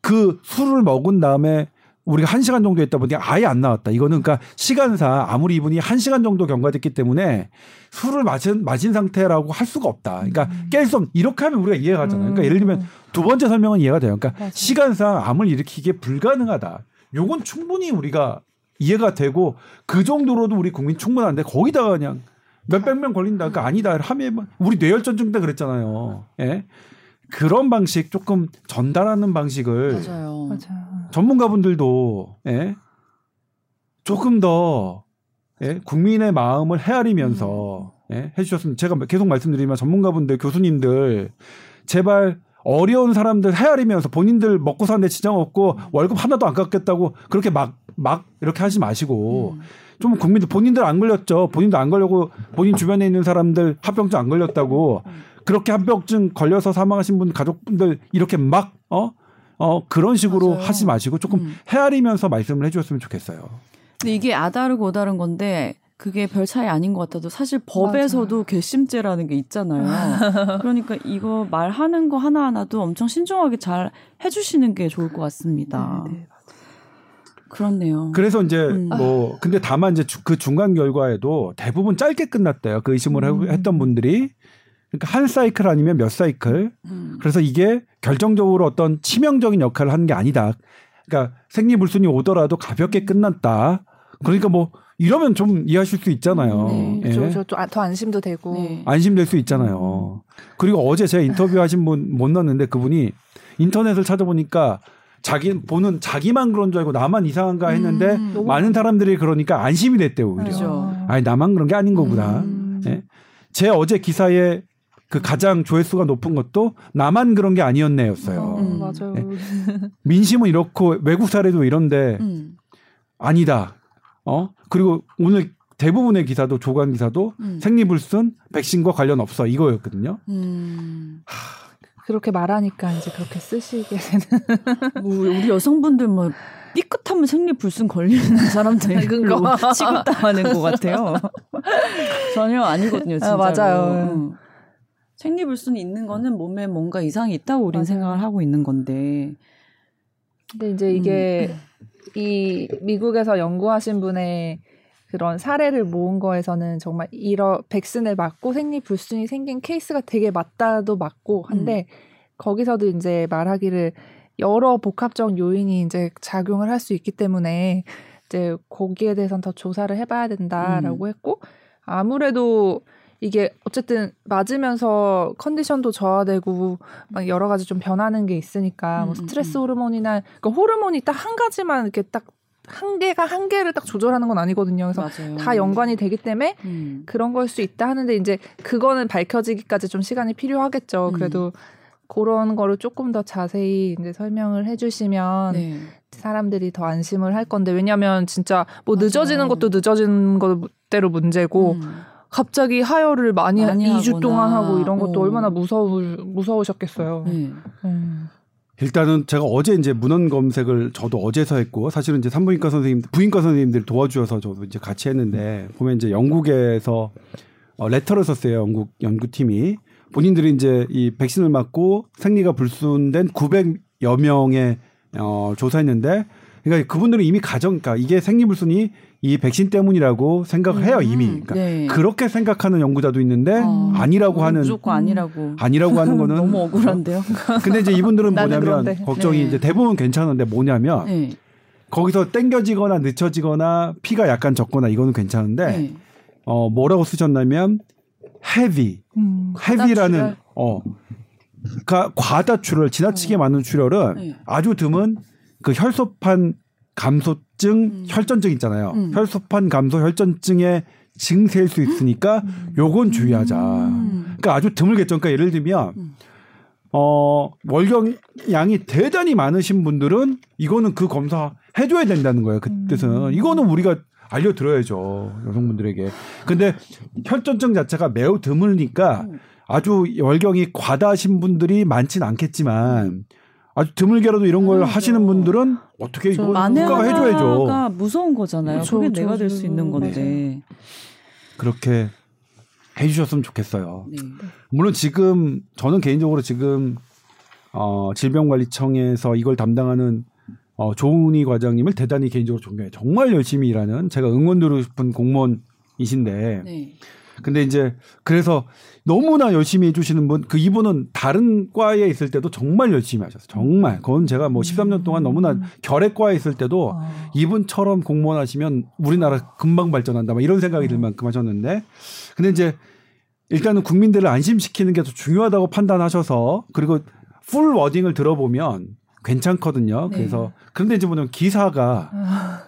그 술을 먹은 다음에 우리가 한 시간 정도 했다 보니 아예 안 나왔다. 이거는 그러니까 시간상 아무리 이분이 한 시간 정도 경과됐기 때문에 술을 마신 마신 상태라고 할 수가 없다. 그러니까 깰수 없. 이렇게 하면 우리가 이해가 가잖아요. 그러니까 예를 들면 두 번째 설명은 이해가 돼요. 그러니까 맞아. 시간상 암을 일으키기 불가능하다. 요건 충분히 우리가 이해가 되고 그 정도로도 우리 국민 충분한데 거기다가 그냥 몇백 명 걸린다. 그러니까 아니다. 하면 우리 뇌혈전증 때 그랬잖아요. 예. 그런 방식 조금 전달하는 방식을 맞아요. 맞아. 전문가분들도 예? 조금 더 예? 국민의 마음을 헤아리면서 예? 해주셨으면 제가 계속 말씀드리면 전문가분들 교수님들 제발 어려운 사람들 헤아리면서 본인들 먹고 사는데 지장 없고 월급 하나도 안 깎겠다고 그렇게 막 막 이렇게 하지 마시고 음. 좀 국민들 본인들 안 걸렸죠 본인도 안 걸려고 본인 주변에 있는 사람들 합병증 안 걸렸다고 음. 그렇게 합병증 걸려서 사망하신 분 가족분들 이렇게 막 어? 어 그런 식으로 맞아요. 하지 마시고 조금 음. 헤아리면서 말씀을 해주셨으면 좋겠어요. 근데 이게 아다르고 오다른 건데 그게 별 차이 아닌 것 같아도 사실 법에서도 괘씸죄라는 게 있잖아요. (laughs) 그러니까 이거 말하는 거 하나하나도 엄청 신중하게 잘 해주시는 게 좋을 것 같습니다. 네, 네. 그렇네요. 그래서 이제 음. 뭐 근데 다만 이제 주- 그 중간 결과에도 대부분 짧게 끝났대요. 그 의심을 해- 음. 했던 분들이 그러니까 한 사이클 아니면 몇 사이클. 음. 그래서 이게 결정적으로 어떤 치명적인 역할을 하는 게 아니다. 그러니까 생리불순이 오더라도 가볍게 끝났다. 그러니까 뭐 이러면 좀 이해하실 수 있잖아요. 네. 예. 저저 더 안심도 되고. 네. 안심될 수 있잖아요. 그리고 어제 제가 인터뷰하신 분 못 넣었는데 그분이 인터넷을 찾아보니까 자기 보는 자기만 그런 줄 알고 나만 이상한가 했는데 음. 많은 사람들이 그러니까 안심이 됐대요 오히려. 그죠. 아니 나만 그런 게 아닌 거구나. 음. 예? 제 어제 기사에 그 가장 조회수가 높은 것도 나만 그런 게 아니었네였어요. 음. 맞아요. 네. 민심은 이렇고 외국 사례도 이런데 음. 아니다. 어 그리고 오늘 대부분의 기사도 조간 기사도 음. 생리불순 백신과 관련 없어 이거였거든요. 음. 그렇게 말하니까 이제 그렇게 쓰시게 되는. 뭐 우리 여성분들 뭐 삐끗하면 생리 불순 걸리는 (laughs) 사람들로 그거. 취급당하는 것 같아요. 전혀 아니거든요, 진짜로. 맞아요. 음. 생리 불순이 있는 거는 몸에 뭔가 이상이 있다고 우리는 맞아요. 생각을 하고 있는 건데. 근데 이제 이게 이 미국에서 연구하신 분의 그런 사례를 모은 거에서는 정말 이런 백신을 맞고 생리불순이 생긴 케이스가 되게 맞다도 맞고 한데 음. 거기서도 이제 말하기를 여러 복합적 요인이 이제 작용을 할 수 있기 때문에 이제 거기에 대해서는 더 조사를 해봐야 된다라고 음. 했고 아무래도 이게 어쨌든 맞으면서 컨디션도 저하되고 막 여러 가지 좀 변하는 게 있으니까 음, 뭐 음, 스트레스 음. 호르몬이나 그러니까 호르몬이 딱 한 가지만 이렇게 딱한 개가 한 개를 딱 조절하는 건 아니거든요. 그래서 맞아요. 다 연관이 되기 때문에 음. 그런 걸 수 있다 하는데 이제 그거는 밝혀지기까지 좀 시간이 필요하겠죠. 음. 그래도 그런 거를 조금 더 자세히 이제 설명을 해주시면 네. 사람들이 더 안심을 할 건데 왜냐면 진짜 뭐 맞아요. 늦어지는 것도 늦어지는 것대로 문제고 음. 갑자기 하혈을 많이, 많이 2주 하거나, 동안 하고 이런 것도 어. 얼마나 무서우 무서우셨겠어요. 네. 음. 일단은 제가 어제 이제 문헌 검색을 저도 어제서 했고 사실은 이제 산부인과 선생님, 부인과 선생님들이 도와주셔서 저도 이제 같이 했는데 보면 이제 영국에서 어, 레터를 썼어요. 영국 연구팀이 본인들이 이제 이 백신을 맞고 생리가 불순된 900여 명의 어, 조사했는데 그러니까 그분들은 이미 가정, 그러니까 이게 생리불순이 이 백신 때문이라고 생각을 해요 이미. 그러니까 네. 그렇게 생각하는 연구자도 있는데 어. 아니라고 하는 무조건 아니라고. 아니라고 하는 거는 (laughs) 너무 억울한데요. 근데 이제 이분들은 뭐냐면 그런데. 걱정이 네. 이제 대부분 괜찮은데 뭐냐면 네. 거기서 땡겨지거나 늦춰지거나 피가 약간 적거나 이거는 괜찮은데 네. 어 뭐라고 쓰셨냐면 heavy 음. heavy라는. 어 그러니까 과다 출혈 지나치게 많은 출혈은 네. 아주 드문 그 혈소판 감소 증 음. 혈전증 있잖아요. 음. 혈소판 감소 혈전증의 증세일 수 있으니까 요건 주의하자. 음. 그러니까 아주 드물겠죠. 그러니까 예를 들면 음. 어 월경량이 대단히 많으신 분들은 이거는 그 검사 해줘야 된다는 거예요. 그 음. 뜻은 이거는 우리가 알려드려야죠 여성분들에게. 근데 혈전증 자체가 매우 드물니까 음. 아주 월경이 과다하신 분들이 많진 않겠지만 아주 드물게라도 이런 걸 당연하죠. 하시는 분들은 어떻게 이거 국가가 해줘야죠. 무서운 거잖아요. 그렇죠, 그게 그렇죠. 내가 될 수 있는 건데. 그렇게 해주셨으면 좋겠어요. 네. 물론 지금 저는 개인적으로 지금 어, 질병관리청에서 이걸 담당하는 어, 조은희 과장님을 대단히 개인적으로 존경해요. 정말 열심히 일하는 제가 응원 드리고 싶은 공무원이신데 네. 근데 이제 그래서 너무나 열심히 해주시는 분 그 이분은 다른 과에 있을 때도 정말 열심히 하셨어요. 정말 그건 제가 뭐 13년 동안 너무나 결핵과에 있을 때도 아. 이분처럼 공무원 하시면 우리나라 금방 발전한다. 막 이런 생각이 들 만큼 하셨는데 근데 이제 일단은 국민들을 안심시키는 게 더 중요하다고 판단하셔서 그리고 풀 워딩을 들어보면 괜찮거든요. 네. 그래서 그런데 이제 뭐냐면 기사가 아.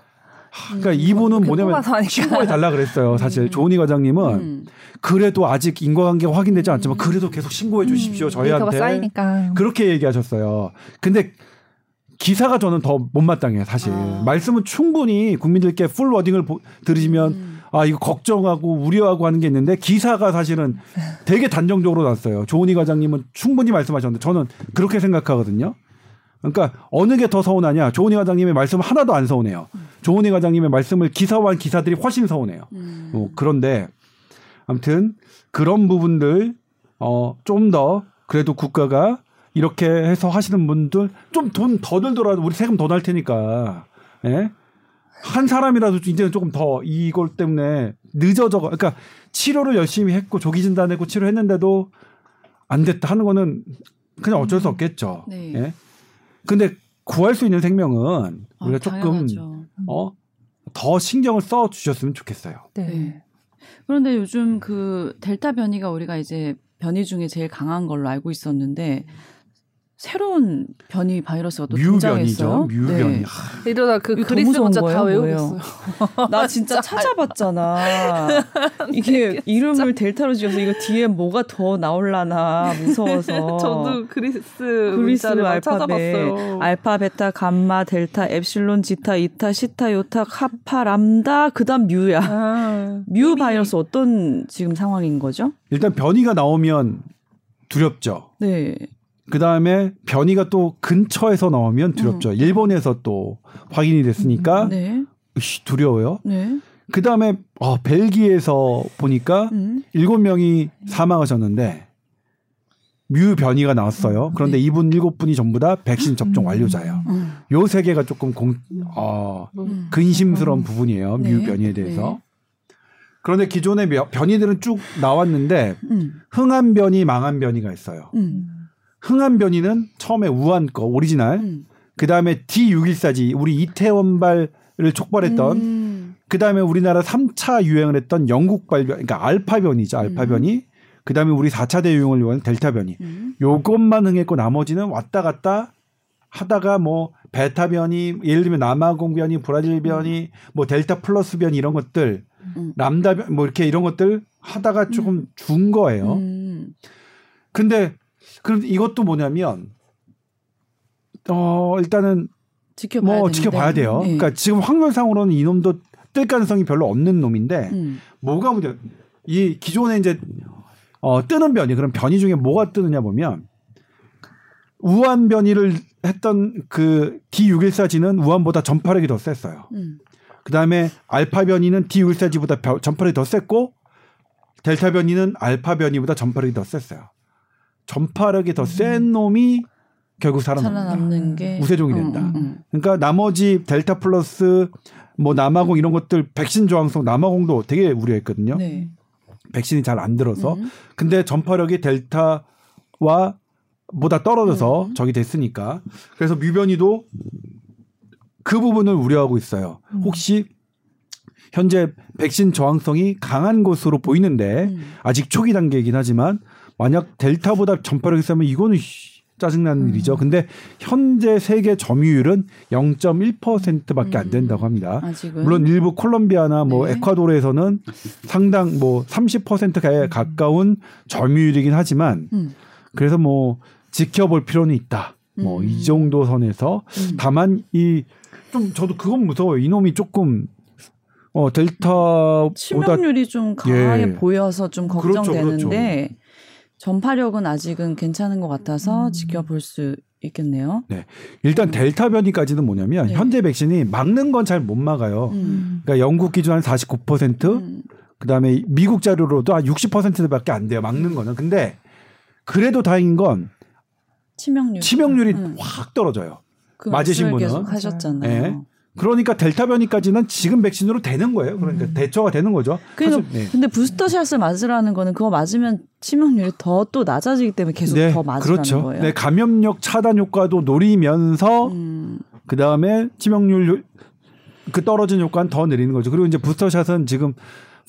그러니까 이분은 그렇게 뭐냐면. 신고해 달라 그랬어요. 사실 조은희 과장님은 음. 그래도 아직 인과관계가 확인되지 않지만 그래도 계속 신고해 주십시오. 음. 저희한테 쌓이니까. 그렇게 얘기하셨어요. 근데 기사가 저는 더 못마땅해요, 사실. 아. 말씀은 충분히 국민들께 풀 워딩을 보- 들으시면 음. 아, 이거 걱정하고 우려하고 하는 게 있는데 기사가 사실은 되게 단정적으로 났어요. 조은희 과장님은 충분히 말씀하셨는데 저는 그렇게 생각하거든요. 그러니까 어느 게 더 서운하냐? 조은희 과장님의 말씀 하나도 안 서운해요. 조은희 과장님의 말씀을 기사화한 기사들이 훨씬 서운해요. 음. 어, 그런데 아무튼 그런 부분들 어, 좀 더 그래도 국가가 이렇게 해서 하시는 분들 좀 돈 더 들더라도 우리 세금 더 날 테니까 예? 한 사람이라도 이제는 조금 더 이걸 때문에 늦어져 그러니까 치료를 열심히 했고 조기 진단했고 치료했는데도 안 됐다 하는 거는 그냥 어쩔 수 없겠죠. 네. 예? 근데 구할 수 있는 생명은 아, 우리가 조금 당연하죠. 어? 더 신경을 써 주셨으면 좋겠어요. 네. 네. 그런데 요즘 그 델타 변이가 우리가 이제 변이 중에 제일 강한 걸로 알고 있었는데 새로운 변이 바이러스가 또 등장했어요. 뮤변이. 네. 하, 이러다 그 그리스 문자 다 거예요? 외우겠어요. 나 진짜 찾아봤잖아. (laughs) 이게 이름을 델타로 지어서 이거 뒤에 뭐가 더 나올라나 무서워서. (laughs) 저도 그리스 그리스 알파벳, 찾아봤어요. 알파, 베타, 감마, 델타, 엡실론, 지타, 이타, 시타, 요타, 카파, 람다, 그다음 뮤야. 아, 뮤 바이러스 어떤 지금 상황인 거죠? 일단 변이가 나오면 두렵죠. 네. 그 다음에 변이가 또 근처에서 나오면 두렵죠. 일본에서 또 확인이 됐으니까 음. 네. 으씨, 두려워요. 네. 그 다음에 어, 벨기에에서 보니까 음. 일곱 명이 사망하셨는데 뮤 변이가 나왔어요. 그런데 네. 이분 일곱 분이 전부 다 백신 접종 완료자예요. 음. 요세 개가 조금 공, 어, 음. 근심스러운 음. 부분이에요. 네. 뮤 변이에 대해서. 네. 그런데 기존의 며- 변이들은 쭉 나왔는데 음. 흥한 변이, 망한 변이가 있어요. 음. 흥한 변이는 처음에 우한 거 오리지널, 음. 그 다음에 D614G 우리 이태원발을 촉발했던, 음. 그 다음에 우리나라 3차 유행을 했던 영국발 변, 그러니까 알파 변이죠. 알파 음. 변이. 그 다음에 우리 4차 대유행을 요한 델타 변이. 음. 요것만 흥했고 나머지는 왔다 갔다 하다가 뭐 베타 변이, 예를 들면 남아공 변이, 브라질 변이, 뭐 델타 플러스 변이 이런 것들, 음. 람다 변, 뭐 이렇게 이런 것들 하다가 조금 준 거예요. 음. 근데 그럼 이것도 뭐냐면 어 일단은 지켜봐야 뭐 되는데. 지켜봐야 돼요. 네. 그러니까 지금 확률상으로는 이놈도 뜰 가능성이 별로 없는 놈인데 음. 뭐가 문제? 이 기존에 이제 어 뜨는 변이 그럼 변이 중에 뭐가 뜨느냐 보면 우한 변이를 했던 그 D614G는 우한보다 전파력이 더 셌어요. 음. 그 다음에 알파 변이는 D614G보다 벼- 전파력이 더 셌고 델타 변이는 알파 변이보다 전파력이 더 셌어요. 전파력이 더 센 놈이 결국 살아납니다. 살아남는 게 우세종이 어, 된다. 음, 음. 그러니까 나머지 델타 플러스 뭐 남아공 이런 것들 백신 저항성 남아공도 되게 우려했거든요. 네. 백신이 잘 안 들어서. 음. 근데 전파력이 델타와 보다 떨어져서 음. 적이 됐으니까. 그래서 뮤변이도 그 부분을 우려하고 있어요. 음. 혹시 현재 백신 저항성이 강한 것으로 보이는데 음. 아직 초기 단계이긴 하지만 만약 델타보다 전파력이 세면 이거는 씨, 짜증나는 음. 일이죠. 근데 현재 세계 점유율은 0.1%밖에 안 된다고 합니다. 아직은 물론 일부 콜롬비아나 뭐 네. 에콰도르에서는 상당 뭐 30%에 가까운 점유율이긴 하지만 음. 그래서 뭐 지켜볼 필요는 있다. 뭐 음. 이 정도 선에서 음. 다만 이 좀 저도 그건 무서워요. 이놈이 조금 어 델타보다 치명률이 좀 강하게 예. 보여서 좀 그렇죠, 걱정되는데 전파력은 아직은 괜찮은 것 같아서 음. 지켜볼 수 있겠네요. 일단 델타 변이까지는 뭐냐면 네. 현재 백신이 막는 건 잘 못 막아요. 음. 그러니까 영국 기준 한 49%, 음. 그다음에 미국 자료로도 한 60%밖에 안 돼요. 막는 거는. 근데 그래도 다행인 건 치명률 치명률이 음. 확 떨어져요. 그 맞으신 분은? 하셨잖아요. 네. 그러니까 델타 변이까지는 지금 백신으로 되는 거예요. 그러니까 음. 대처가 되는 거죠. 그래서 사실, 네. 근데 부스터샷을 맞으라는 거는 그거 맞으면 치명률이 더 또 낮아지기 때문에 계속 더 맞으라는 그렇죠. 거예요. 네, 감염력 차단 효과도 노리면서 음. 그 다음에 치명률 효- 그 떨어진 효과는 더 내리는 거죠. 그리고 이제 부스터샷은 지금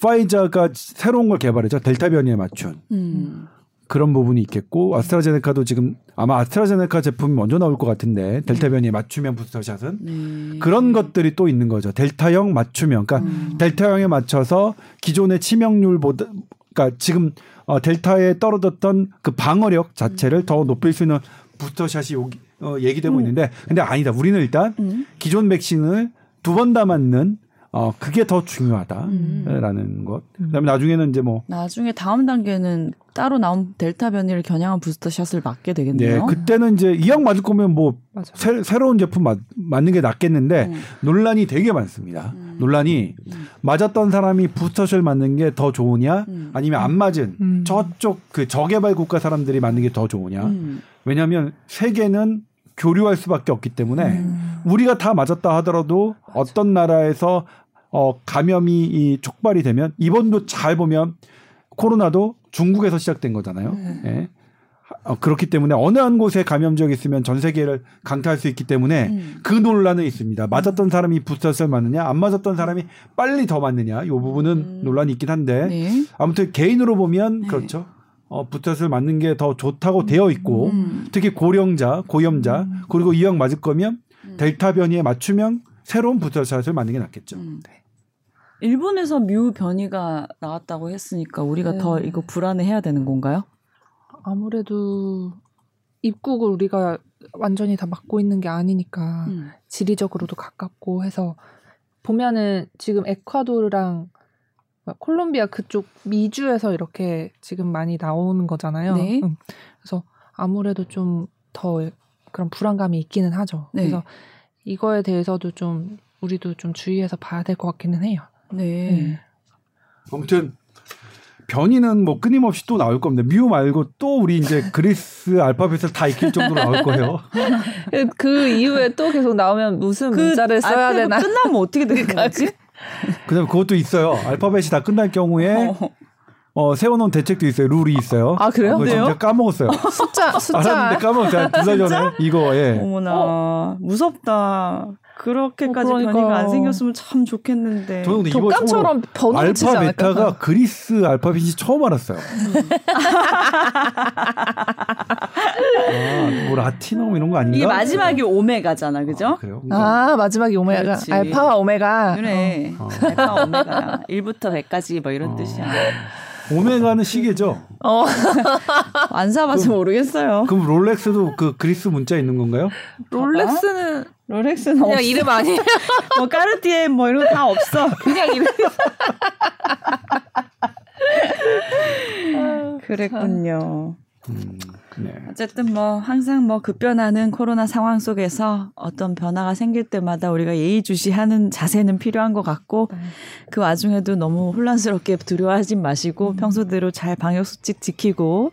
파이자가 새로운 걸 개발했죠. 델타 변이에 맞춘 음. 그런 부분이 있겠고 아스트라제네카도 지금 아마 아스트라제네카 제품이 먼저 나올 것 같은데 델타 변이에 맞추면 부스터샷은 네. 그런 것들이 또 있는 거죠. 델타형 맞추면 그러니까 음. 델타형에 맞춰서 기존의 치명률보다 그러니까 지금 어, 델타에 떨어졌던 그 방어력 자체를 더 높일 수 있는 부스터샷이 여기, 어, 얘기되고 음. 있는데 근데 아니다. 우리는 일단 음. 기존 백신을 두 번 다 맞는 어, 그게 더 음. 중요하다라는 것. 그다음에 나중에는 이제 뭐 나중에 다음 단계는 따로 나온 델타 변이를 겨냥한 부스터샷을 맞게 네, 되겠네요. 그때는 이제 이약 맞을 거면 뭐 맞아. 새, 새로운 제품 맞, 맞는 게 낫겠는데 음. 논란이 되게 많습니다. 음. 논란이 음. 맞았던 사람이 부스터샷 맞는 게 더 좋으냐 음. 아니면 안 맞은 음. 저쪽 그 저개발 국가 사람들이 맞는 게 더 좋으냐 음. 왜냐하면 세계는 교류할 수밖에 없기 때문에 음. 우리가 다 맞았다 하더라도 어떤 나라에서 어 감염이 이 촉발이 되면 이번도 잘 보면 코로나도 중국에서 시작된 거잖아요. 네. 예. 어, 그렇기 때문에 어느 한 곳에 감염 지역이 있으면 전 세계를 강타할 수 있기 때문에 음. 그 논란은 있습니다. 맞았던 사람이 부스터샷 맞느냐, 안 맞았던 사람이 빨리 더 맞느냐, 이 부분은 음. 논란이 있긴 한데 네. 아무튼 개인으로 보면 네. 그렇죠. 어, 부스터샷 맞는 게 더 좋다고 되어 있고 음. 특히 고령자, 고염자 음. 그리고 이약 맞을 거면 음. 델타 변이에 맞추면 새로운 부스터샷을 맞는 게 낫겠죠. 음. 일본에서 뮤 변이가 나왔다고 했으니까 우리가 네. 더 이거 불안해해야 되는 건가요? 아무래도 입국을 우리가 완전히 다 막고 있는 게 아니니까 음. 지리적으로도 가깝고 해서 보면은 지금 에콰도르랑 콜롬비아 그쪽 미주에서 이렇게 지금 많이 나오는 거잖아요. 네. 음. 그래서 아무래도 좀 더 그런 불안감이 있기는 하죠. 네. 그래서 이거에 대해서도 좀 우리도 좀 주의해서 봐야 될 것 같기는 해요. 네. 네. 아무튼 변이는 뭐 끊임없이 또 나올 겁니다. 뮤 말고 또 우리 이제 그리스 알파벳을 다 익힐 정도로 나올 거예요. 그, (laughs) 그 이후에 또 계속 나오면 무슨 그 문자를 써야 되나? 끝나면 어떻게 되는 거지? (laughs) 그다음에 그것도 있어요. 알파벳이 다 끝날 경우에 어. 어, 세워놓은 대책도 있어요. 룰이 있어요. 아, 그래요? 그거 그래요? 진짜 까먹었어요. 숫자 숫자 알았는데 까먹었어요. 두달 전에 이거 예. 어머나 무섭다. 그렇게까지 어, 그러니까. 변이가 안 생겼으면 참 좋겠는데. 저는 독감처럼 번호 치지 않을까? 알파 베타가 그리스 알파벳이 처음 알았어요. 아, 뭐 라틴어 이런 거 아닌가? 이게 마지막이 오메가잖아, 그죠? 아, 그래요? 아 마지막이 오메가 그렇지. 알파와 오메가 그래. 어. 알파 오메가 1부터 100까지 뭐 이런 어. 뜻이야. 오메가는 시계죠. 어, (laughs) 안 사봐서 모르겠어요. 그럼 롤렉스도 그 그리스 문자 있는 건가요? 롤렉스는 롤렉스는 그냥 없어. 이름 아니에요? (laughs) 뭐 까르띠에 뭐 이런 거 다 없어. (laughs) 그냥 이름 그랬군요. 음, 네. 어쨌든 뭐 항상 뭐 급변하는 코로나 상황 속에서 어떤 변화가 생길 때마다 우리가 예의주시하는 자세는 필요한 것 같고 그 와중에도 너무 혼란스럽게 두려워하지 마시고 평소대로 잘 방역 수칙 지키고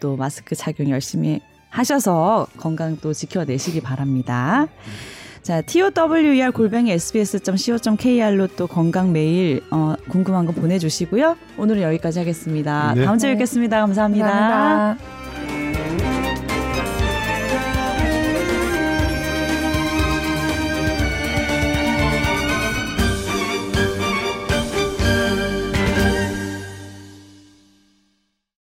또 마스크 착용 열심히 하셔서 건강 또 지켜내시기 바랍니다. 자, tower 골뱅이 sbs.co.kr로 또 건강 메일 어, 궁금한 거 보내주시고요. 오늘은 여기까지 하겠습니다. 네. 다음 주에 뵙겠습니다 감사합니다. 감사합니다.